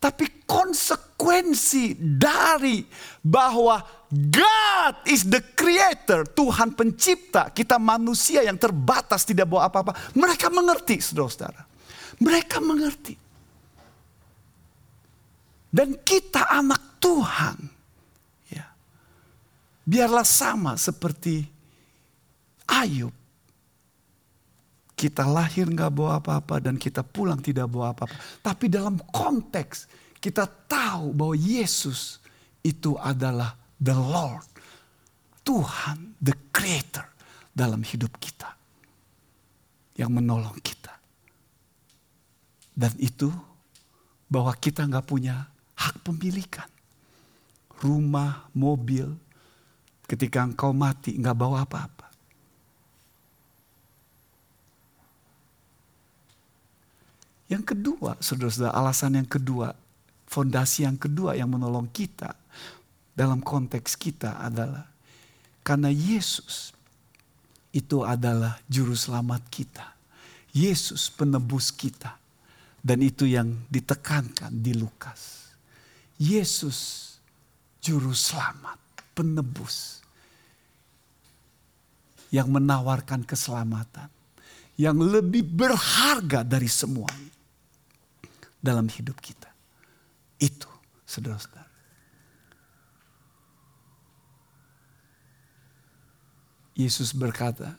Tapi konsekuensi dari bahwa God is the creator, Tuhan pencipta, kita manusia yang terbatas tidak bawa apa-apa. Mereka mengerti saudara-saudara. Mereka mengerti. Dan kita anak Tuhan. Ya. Biarlah sama seperti Ayub. Kita lahir nggak bawa apa-apa dan kita pulang tidak bawa apa-apa. Tapi dalam konteks kita tahu bahwa Yesus itu adalah the Lord. Tuhan, the creator dalam hidup kita. Yang menolong kita. Dan itu bahwa kita nggak punya hak pemilikan. Rumah, mobil, ketika engkau mati nggak bawa apa-apa. Yang kedua, saudara-saudara, alasan yang kedua, fondasi yang kedua yang menolong kita dalam konteks kita adalah karena Yesus itu adalah juru selamat kita. Yesus penebus kita. Dan itu yang ditekankan di Lukas. Yesus juru selamat, penebus. Yang menawarkan keselamatan. Yang lebih berharga dari semuanya dalam hidup kita. Itu, saudara-saudara. Yesus berkata,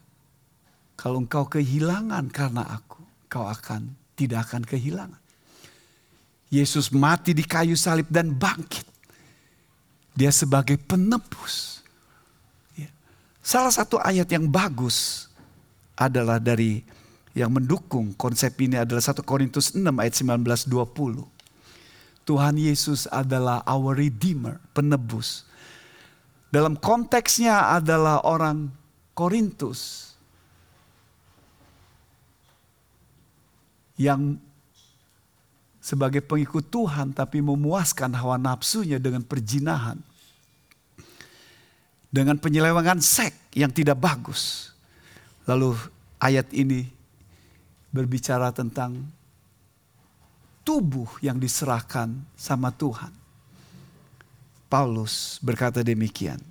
kalau engkau kehilangan karena aku, kau akan tidak akan kehilangan. Yesus mati di kayu salib dan bangkit. Dia sebagai penebus. Ya. Salah satu ayat yang bagus adalah dari yang mendukung konsep ini adalah 1 Korintus 6 ayat 19 20. Tuhan Yesus adalah our redeemer, penebus. Dalam konteksnya adalah orang Korintus yang sebagai pengikut Tuhan tapi memuaskan hawa nafsunya dengan perjinahan. dengan penyelewengan seks yang tidak bagus. Lalu ayat ini berbicara tentang tubuh yang diserahkan sama Tuhan. Paulus berkata demikian.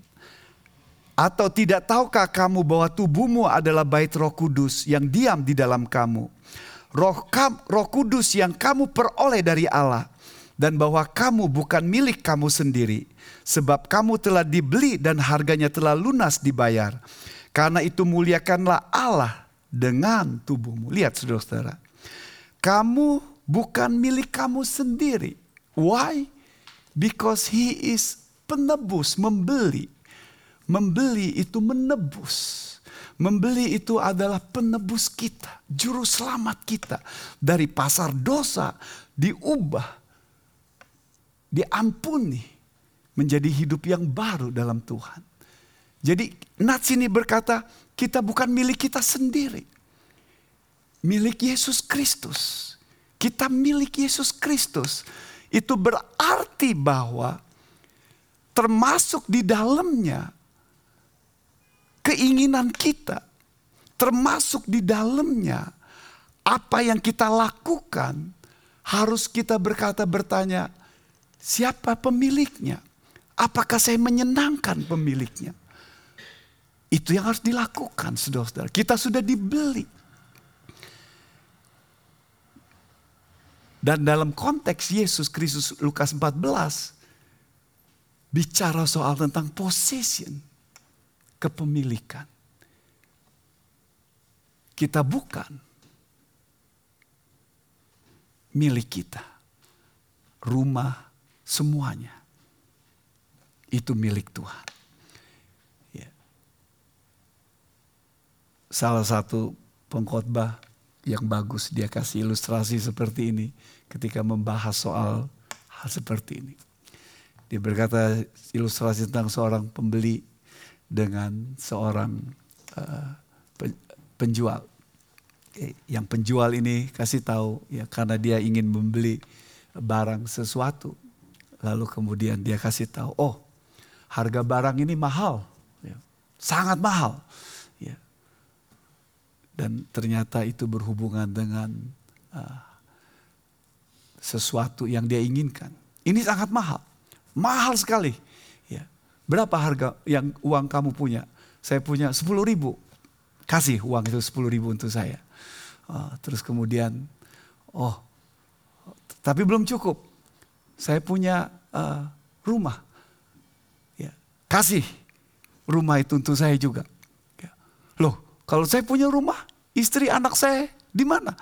Atau tidak tahukah kamu bahwa tubuhmu adalah bait roh kudus yang diam di dalam kamu. Roh, kam, roh kudus yang kamu peroleh dari Allah. Dan bahwa kamu bukan milik kamu sendiri. Sebab kamu telah dibeli dan harganya telah lunas dibayar. Karena itu muliakanlah Allah dengan tubuhmu. Lihat saudara-saudara. Kamu bukan milik kamu sendiri. Why? Because he is penebus, membeli. Membeli itu menebus. Membeli itu adalah penebus kita, juru selamat kita dari pasar dosa diubah, diampuni menjadi hidup yang baru dalam Tuhan. Jadi Nats ini berkata, kita bukan milik kita sendiri. Milik Yesus Kristus. Kita milik Yesus Kristus. Itu berarti bahwa termasuk di dalamnya keinginan kita, termasuk di dalamnya apa yang kita lakukan, harus kita berkata bertanya, siapa pemiliknya? Apakah saya menyenangkan pemiliknya? Itu yang harus dilakukan, saudara-saudara. Kita sudah dibeli. Dan dalam konteks Yesus Kristus Lukas 14 bicara soal tentang possession, kepemilikan. Kita bukan milik kita. Rumah semuanya itu milik Tuhan. Salah satu pengkhotbah yang bagus dia kasih ilustrasi seperti ini ketika membahas soal hal seperti ini. Dia berkata ilustrasi tentang seorang pembeli dengan seorang uh, penjual. Yang penjual ini kasih tahu ya karena dia ingin membeli barang sesuatu. Lalu kemudian dia kasih tahu, oh harga barang ini mahal, ya, sangat mahal. Dan ternyata itu berhubungan dengan uh, sesuatu yang dia inginkan. Ini sangat mahal. Mahal sekali. Ya. Berapa harga yang uang kamu punya? Saya punya 10 ribu. Kasih uang itu 10 ribu untuk saya. Uh, terus kemudian, oh, tapi belum cukup. Saya punya uh, rumah. Ya. Kasih rumah itu untuk saya juga. Kalau saya punya rumah, istri anak saya di mana?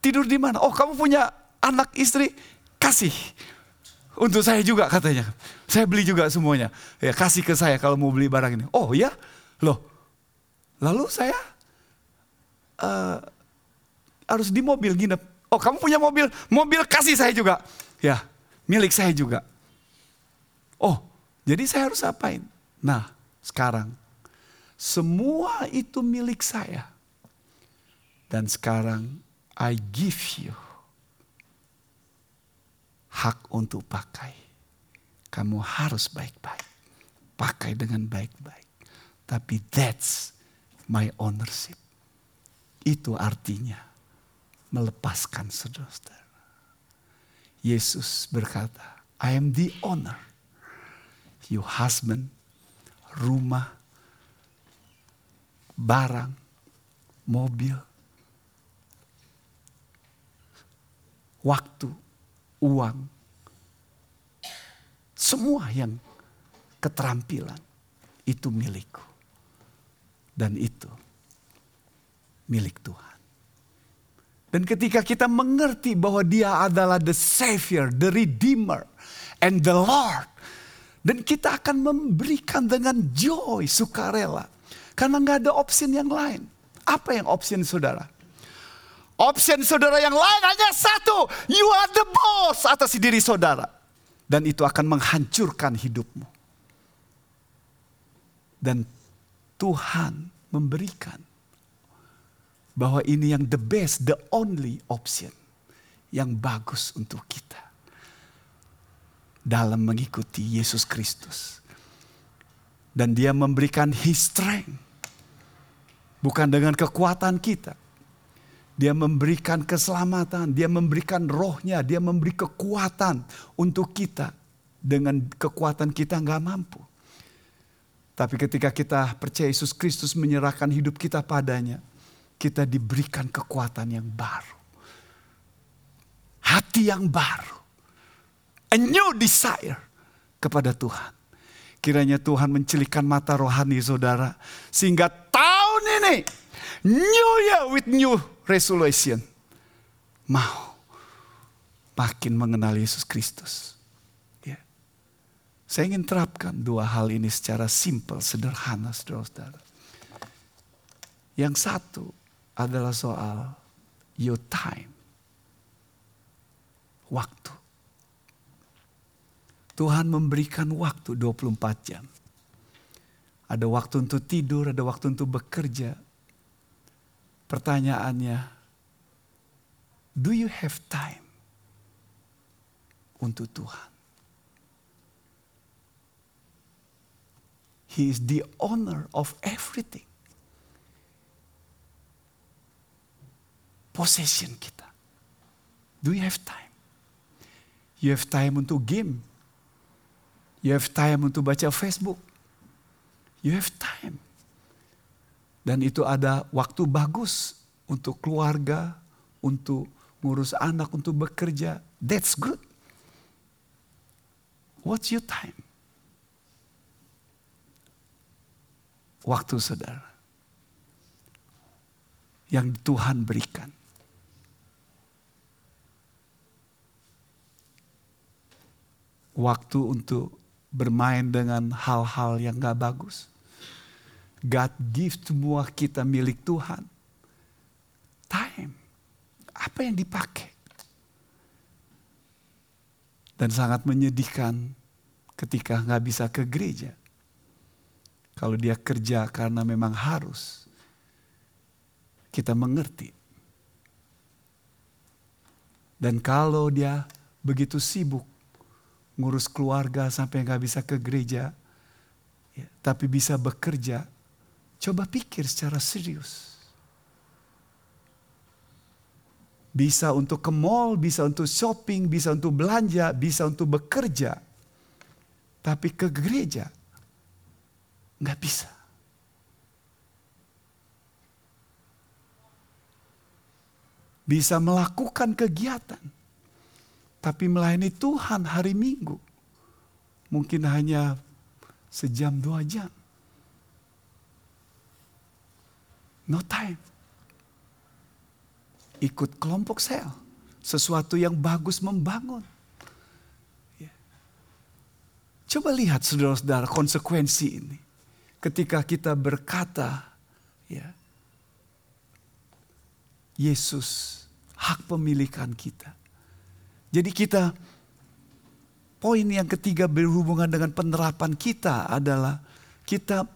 Tidur di mana? Oh, kamu punya anak istri kasih untuk saya juga katanya. Saya beli juga semuanya. Ya kasih ke saya kalau mau beli barang ini. Oh ya, loh. Lalu saya uh, harus di mobil nginep. Oh kamu punya mobil, mobil kasih saya juga. Ya, milik saya juga. Oh, jadi saya harus apain? Nah, sekarang semua itu milik saya. Dan sekarang I give you hak untuk pakai. Kamu harus baik-baik. Pakai dengan baik-baik. Tapi that's my ownership. Itu artinya melepaskan saudara-saudara. Yesus berkata, I am the owner. You husband, rumah, barang, mobil, waktu, uang, semua yang keterampilan itu milikku. Dan itu milik Tuhan. Dan ketika kita mengerti bahwa dia adalah the Savior, the Redeemer, and the Lord. Dan kita akan memberikan dengan joy, sukarela. Karena nggak ada opsi yang lain. Apa yang opsi saudara? Option saudara yang lain hanya satu. You are the boss atas diri saudara. Dan itu akan menghancurkan hidupmu. Dan Tuhan memberikan bahwa ini yang the best, the only option yang bagus untuk kita dalam mengikuti Yesus Kristus. Dan dia memberikan his strength. Bukan dengan kekuatan kita. Dia memberikan keselamatan, dia memberikan rohnya, dia memberi kekuatan untuk kita. Dengan kekuatan kita nggak mampu. Tapi ketika kita percaya Yesus Kristus menyerahkan hidup kita padanya, kita diberikan kekuatan yang baru. Hati yang baru. A new desire kepada Tuhan. Kiranya Tuhan mencelikan mata rohani saudara. Sehingga tahun ini, new year with new resolution. Mau makin mengenal Yesus Kristus. Saya ingin terapkan dua hal ini secara simple, sederhana, saudara-saudara. Yang satu adalah soal your time. Waktu. Tuhan memberikan waktu 24 jam. Ada waktu untuk tidur, ada waktu untuk bekerja. Pertanyaannya, do you have time untuk Tuhan? He is the owner of everything. Possession kita. Do you have time? You have time untuk game. You have time untuk baca Facebook. You have time. Dan itu ada waktu bagus untuk keluarga, untuk ngurus anak, untuk bekerja. That's good. What's your time? waktu saudara yang Tuhan berikan. Waktu untuk bermain dengan hal-hal yang gak bagus. God give semua kita milik Tuhan. Time. Apa yang dipakai? Dan sangat menyedihkan ketika nggak bisa ke gereja. Kalau dia kerja karena memang harus, kita mengerti. Dan kalau dia begitu sibuk ngurus keluarga sampai nggak bisa ke gereja, ya, tapi bisa bekerja, coba pikir secara serius. Bisa untuk ke mall, bisa untuk shopping, bisa untuk belanja, bisa untuk bekerja. Tapi ke gereja, Nggak bisa. Bisa melakukan kegiatan. Tapi melayani Tuhan hari Minggu. Mungkin hanya sejam dua jam. No time. Ikut kelompok sel. Sesuatu yang bagus membangun. Ya. Coba lihat saudara-saudara konsekuensi ini ketika kita berkata, ya, Yesus hak pemilikan kita. Jadi kita poin yang ketiga berhubungan dengan penerapan kita adalah kita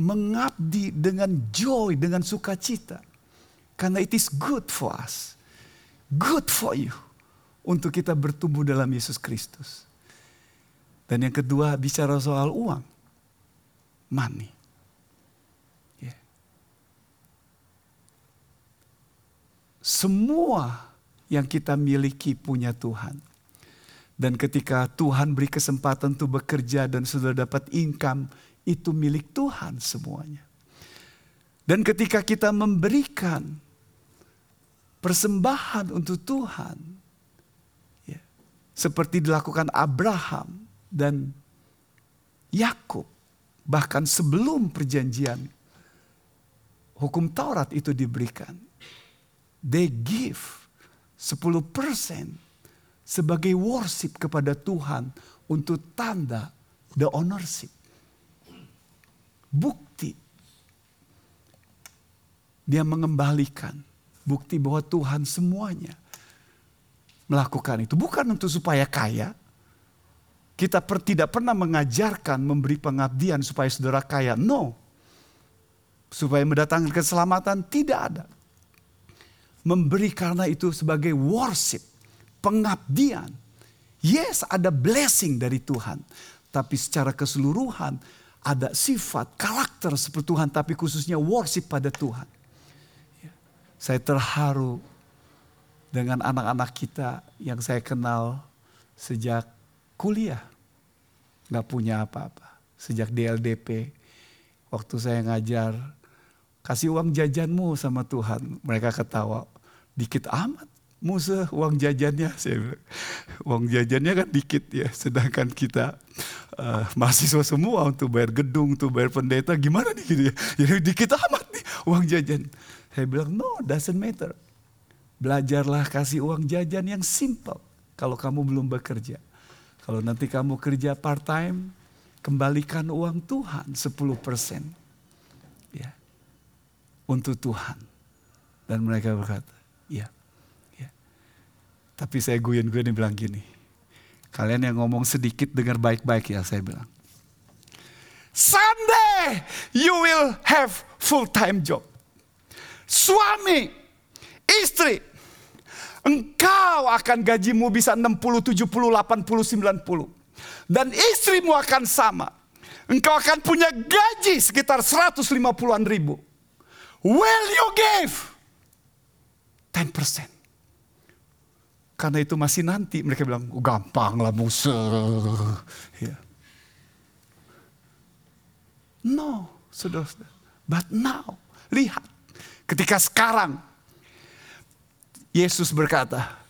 mengabdi dengan joy, dengan sukacita. Karena it is good for us. Good for you. Untuk kita bertumbuh dalam Yesus Kristus. Dan yang kedua bicara soal uang money. Semua yang kita miliki punya Tuhan. Dan ketika Tuhan beri kesempatan untuk bekerja dan sudah dapat income, itu milik Tuhan semuanya. Dan ketika kita memberikan persembahan untuk Tuhan, ya, seperti dilakukan Abraham dan Yakub, Bahkan sebelum perjanjian hukum Taurat itu diberikan. They give 10% sebagai worship kepada Tuhan untuk tanda the ownership. Bukti dia mengembalikan bukti bahwa Tuhan semuanya melakukan itu bukan untuk supaya kaya, kita per, tidak pernah mengajarkan memberi pengabdian supaya saudara kaya. No. Supaya mendatangkan keselamatan tidak ada. Memberi karena itu sebagai worship, pengabdian. Yes, ada blessing dari Tuhan. Tapi secara keseluruhan ada sifat, karakter seperti Tuhan, tapi khususnya worship pada Tuhan. Ya. Saya terharu dengan anak-anak kita yang saya kenal sejak kuliah. Gak punya apa-apa. Sejak DLDP, waktu saya ngajar, kasih uang jajanmu sama Tuhan. Mereka ketawa, dikit amat. Musa uang jajannya, saya bilang. Uang jajannya kan dikit ya, sedangkan kita uh, mahasiswa semua untuk bayar gedung, untuk bayar pendeta, gimana nih gitu ya. Jadi dikit amat nih uang jajan. Saya bilang, no, doesn't matter. Belajarlah kasih uang jajan yang simple kalau kamu belum bekerja. Kalau nanti kamu kerja part time, kembalikan uang Tuhan 10%. Ya. Untuk Tuhan. Dan mereka berkata, ya tapi saya guyon-guyon bilang gini. Kalian yang ngomong sedikit dengar baik-baik ya saya bilang. Someday you will have full time job. Suami, istri, engkau akan gajimu bisa 60, 70, 80, 90. Dan istrimu akan sama. Engkau akan punya gaji sekitar 150-an ribu. Will you give 10%? Karena itu masih nanti. Mereka bilang, oh, gampang lah Musa. Ya. No, saudara But now, lihat. Ketika sekarang, Yesus berkata,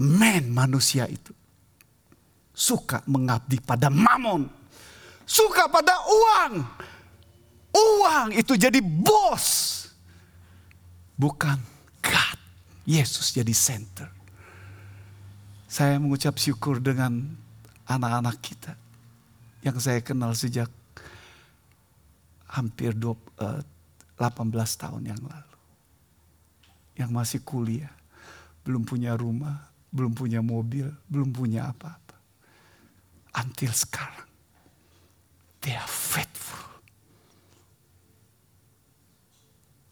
men manusia itu suka mengabdi pada mamon. Suka pada uang. Uang itu jadi bos. Bukan God. Yesus jadi center. Saya mengucap syukur dengan anak-anak kita yang saya kenal sejak hampir 18 eh, tahun yang lalu. Yang masih kuliah, belum punya rumah, belum punya mobil, belum punya apa-apa. Until sekarang, they are faithful.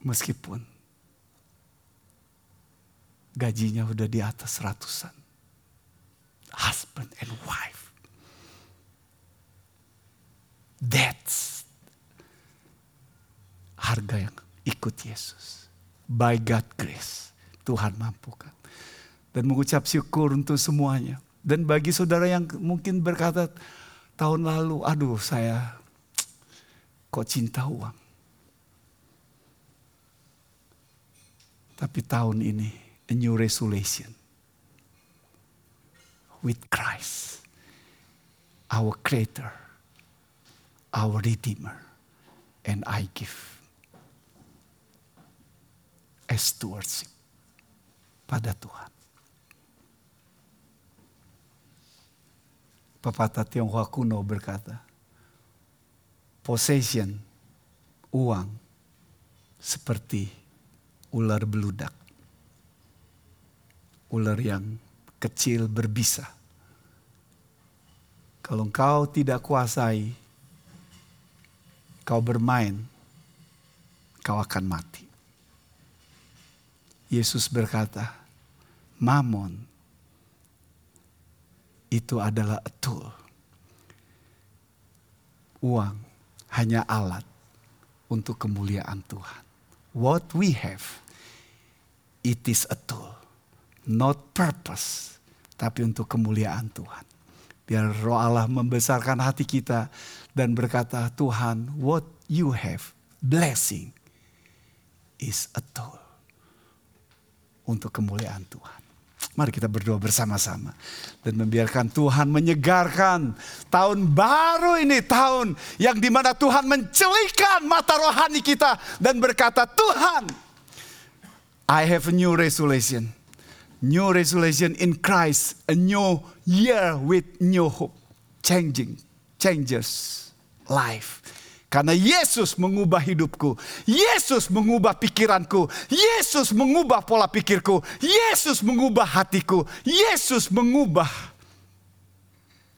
Meskipun gajinya udah di atas ratusan. Husband and wife. That's harga yang ikut Yesus. By God grace. Tuhan mampukan. Dan mengucap syukur untuk semuanya. Dan bagi saudara yang mungkin berkata tahun lalu, aduh saya kok cinta uang. Tapi tahun ini a new resolution with Christ, our Creator, our Redeemer, and I give a stewardship pada Tuhan. Pepatah Tionghoa kuno berkata, possession, uang, seperti ular beludak ular yang kecil berbisa. Kalau engkau tidak kuasai, kau bermain, kau akan mati. Yesus berkata, Mamon itu adalah tool. Uang hanya alat untuk kemuliaan Tuhan. What we have, it is a tool not purpose, tapi untuk kemuliaan Tuhan. Biar roh Allah membesarkan hati kita dan berkata, Tuhan, what you have, blessing, is a tool untuk kemuliaan Tuhan. Mari kita berdoa bersama-sama dan membiarkan Tuhan menyegarkan tahun baru ini tahun yang di mana Tuhan mencelikan mata rohani kita dan berkata Tuhan, I have a new resolution new resolution in Christ, a new year with new hope, changing, changes life. Karena Yesus mengubah hidupku, Yesus mengubah pikiranku, Yesus mengubah pola pikirku, Yesus mengubah hatiku, Yesus mengubah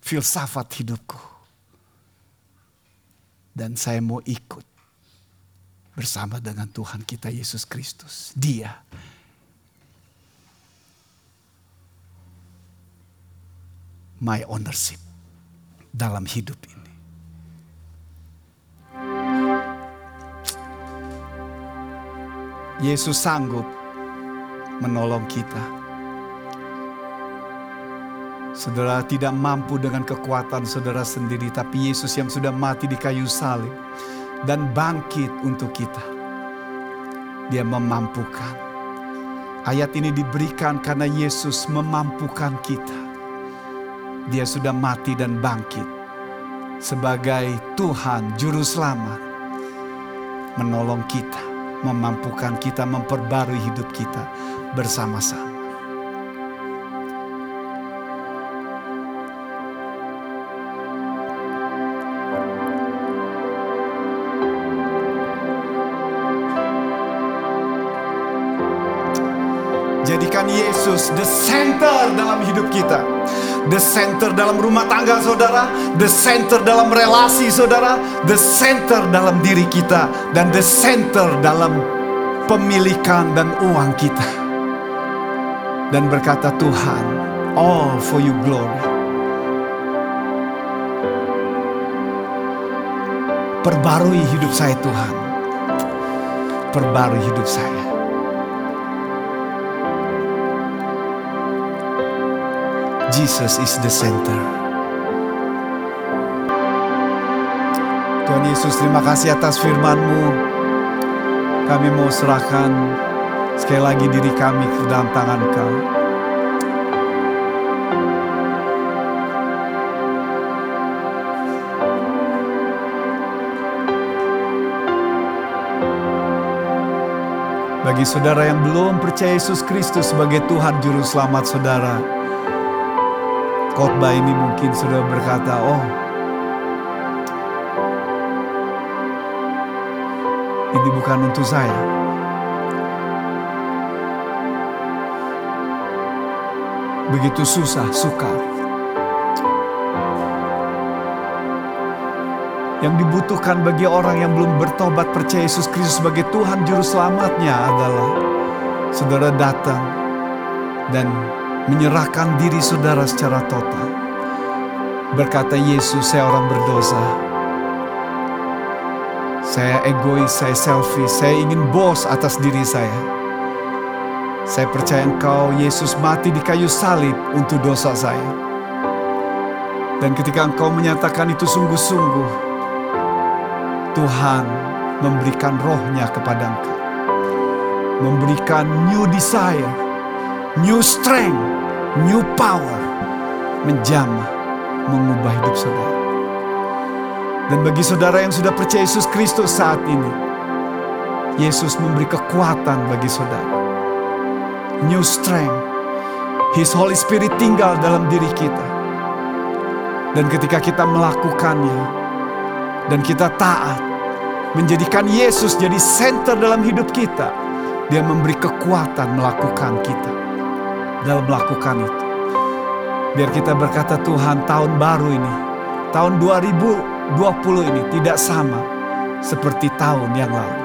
filsafat hidupku. Dan saya mau ikut bersama dengan Tuhan kita Yesus Kristus. Dia my ownership dalam hidup ini. Yesus sanggup menolong kita. Saudara tidak mampu dengan kekuatan saudara sendiri, tapi Yesus yang sudah mati di kayu salib dan bangkit untuk kita. Dia memampukan. Ayat ini diberikan karena Yesus memampukan kita. Dia sudah mati dan bangkit sebagai Tuhan Juru Selamat, menolong kita, memampukan kita, memperbarui hidup kita bersama-sama. Jadikan Yesus the center dalam hidup kita. The center dalam rumah tangga saudara, the center dalam relasi saudara, the center dalam diri kita, dan the center dalam pemilikan dan uang kita. Dan berkata Tuhan, all for you glory. Perbarui hidup saya Tuhan. Perbarui hidup saya. Jesus is the center. Tuhan Yesus terima kasih atas firman-Mu. Kami mau serahkan sekali lagi diri kami ke dalam tangan Kau. Bagi saudara yang belum percaya Yesus Kristus sebagai Tuhan Juru Selamat saudara, khotbah ini mungkin sudah berkata, oh ini bukan untuk saya. Begitu susah, sukar. Yang dibutuhkan bagi orang yang belum bertobat percaya Yesus Kristus sebagai Tuhan Juru Selamatnya adalah saudara datang dan menyerahkan diri saudara secara total. Berkata Yesus, saya orang berdosa. Saya egois, saya selfish, saya ingin bos atas diri saya. Saya percaya engkau, Yesus mati di kayu salib untuk dosa saya. Dan ketika engkau menyatakan itu sungguh-sungguh, Tuhan memberikan rohnya kepada engkau. Memberikan new desire, new strength, new power menjamah, mengubah hidup saudara. Dan bagi saudara yang sudah percaya Yesus Kristus saat ini, Yesus memberi kekuatan bagi saudara. New strength. His Holy Spirit tinggal dalam diri kita. Dan ketika kita melakukannya, dan kita taat, menjadikan Yesus jadi center dalam hidup kita, dia memberi kekuatan melakukan kita dalam melakukan itu. Biar kita berkata Tuhan tahun baru ini, tahun 2020 ini tidak sama seperti tahun yang lalu.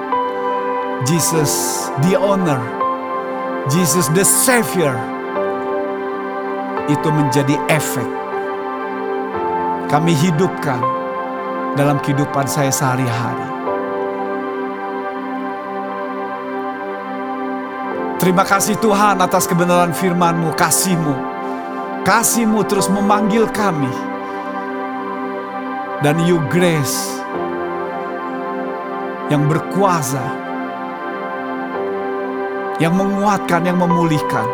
Jesus the honor, Jesus the savior, itu menjadi efek. Kami hidupkan dalam kehidupan saya sehari-hari. Terima kasih Tuhan atas kebenaran firman-Mu, kasih-Mu. Kasih-Mu terus memanggil kami. Dan you grace yang berkuasa, yang menguatkan, yang memulihkan,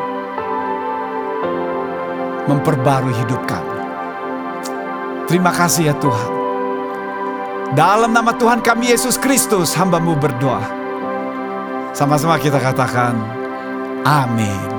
memperbarui hidup kami. Terima kasih ya Tuhan. Dalam nama Tuhan kami Yesus Kristus, hambamu berdoa. Sama-sama kita katakan, Amém.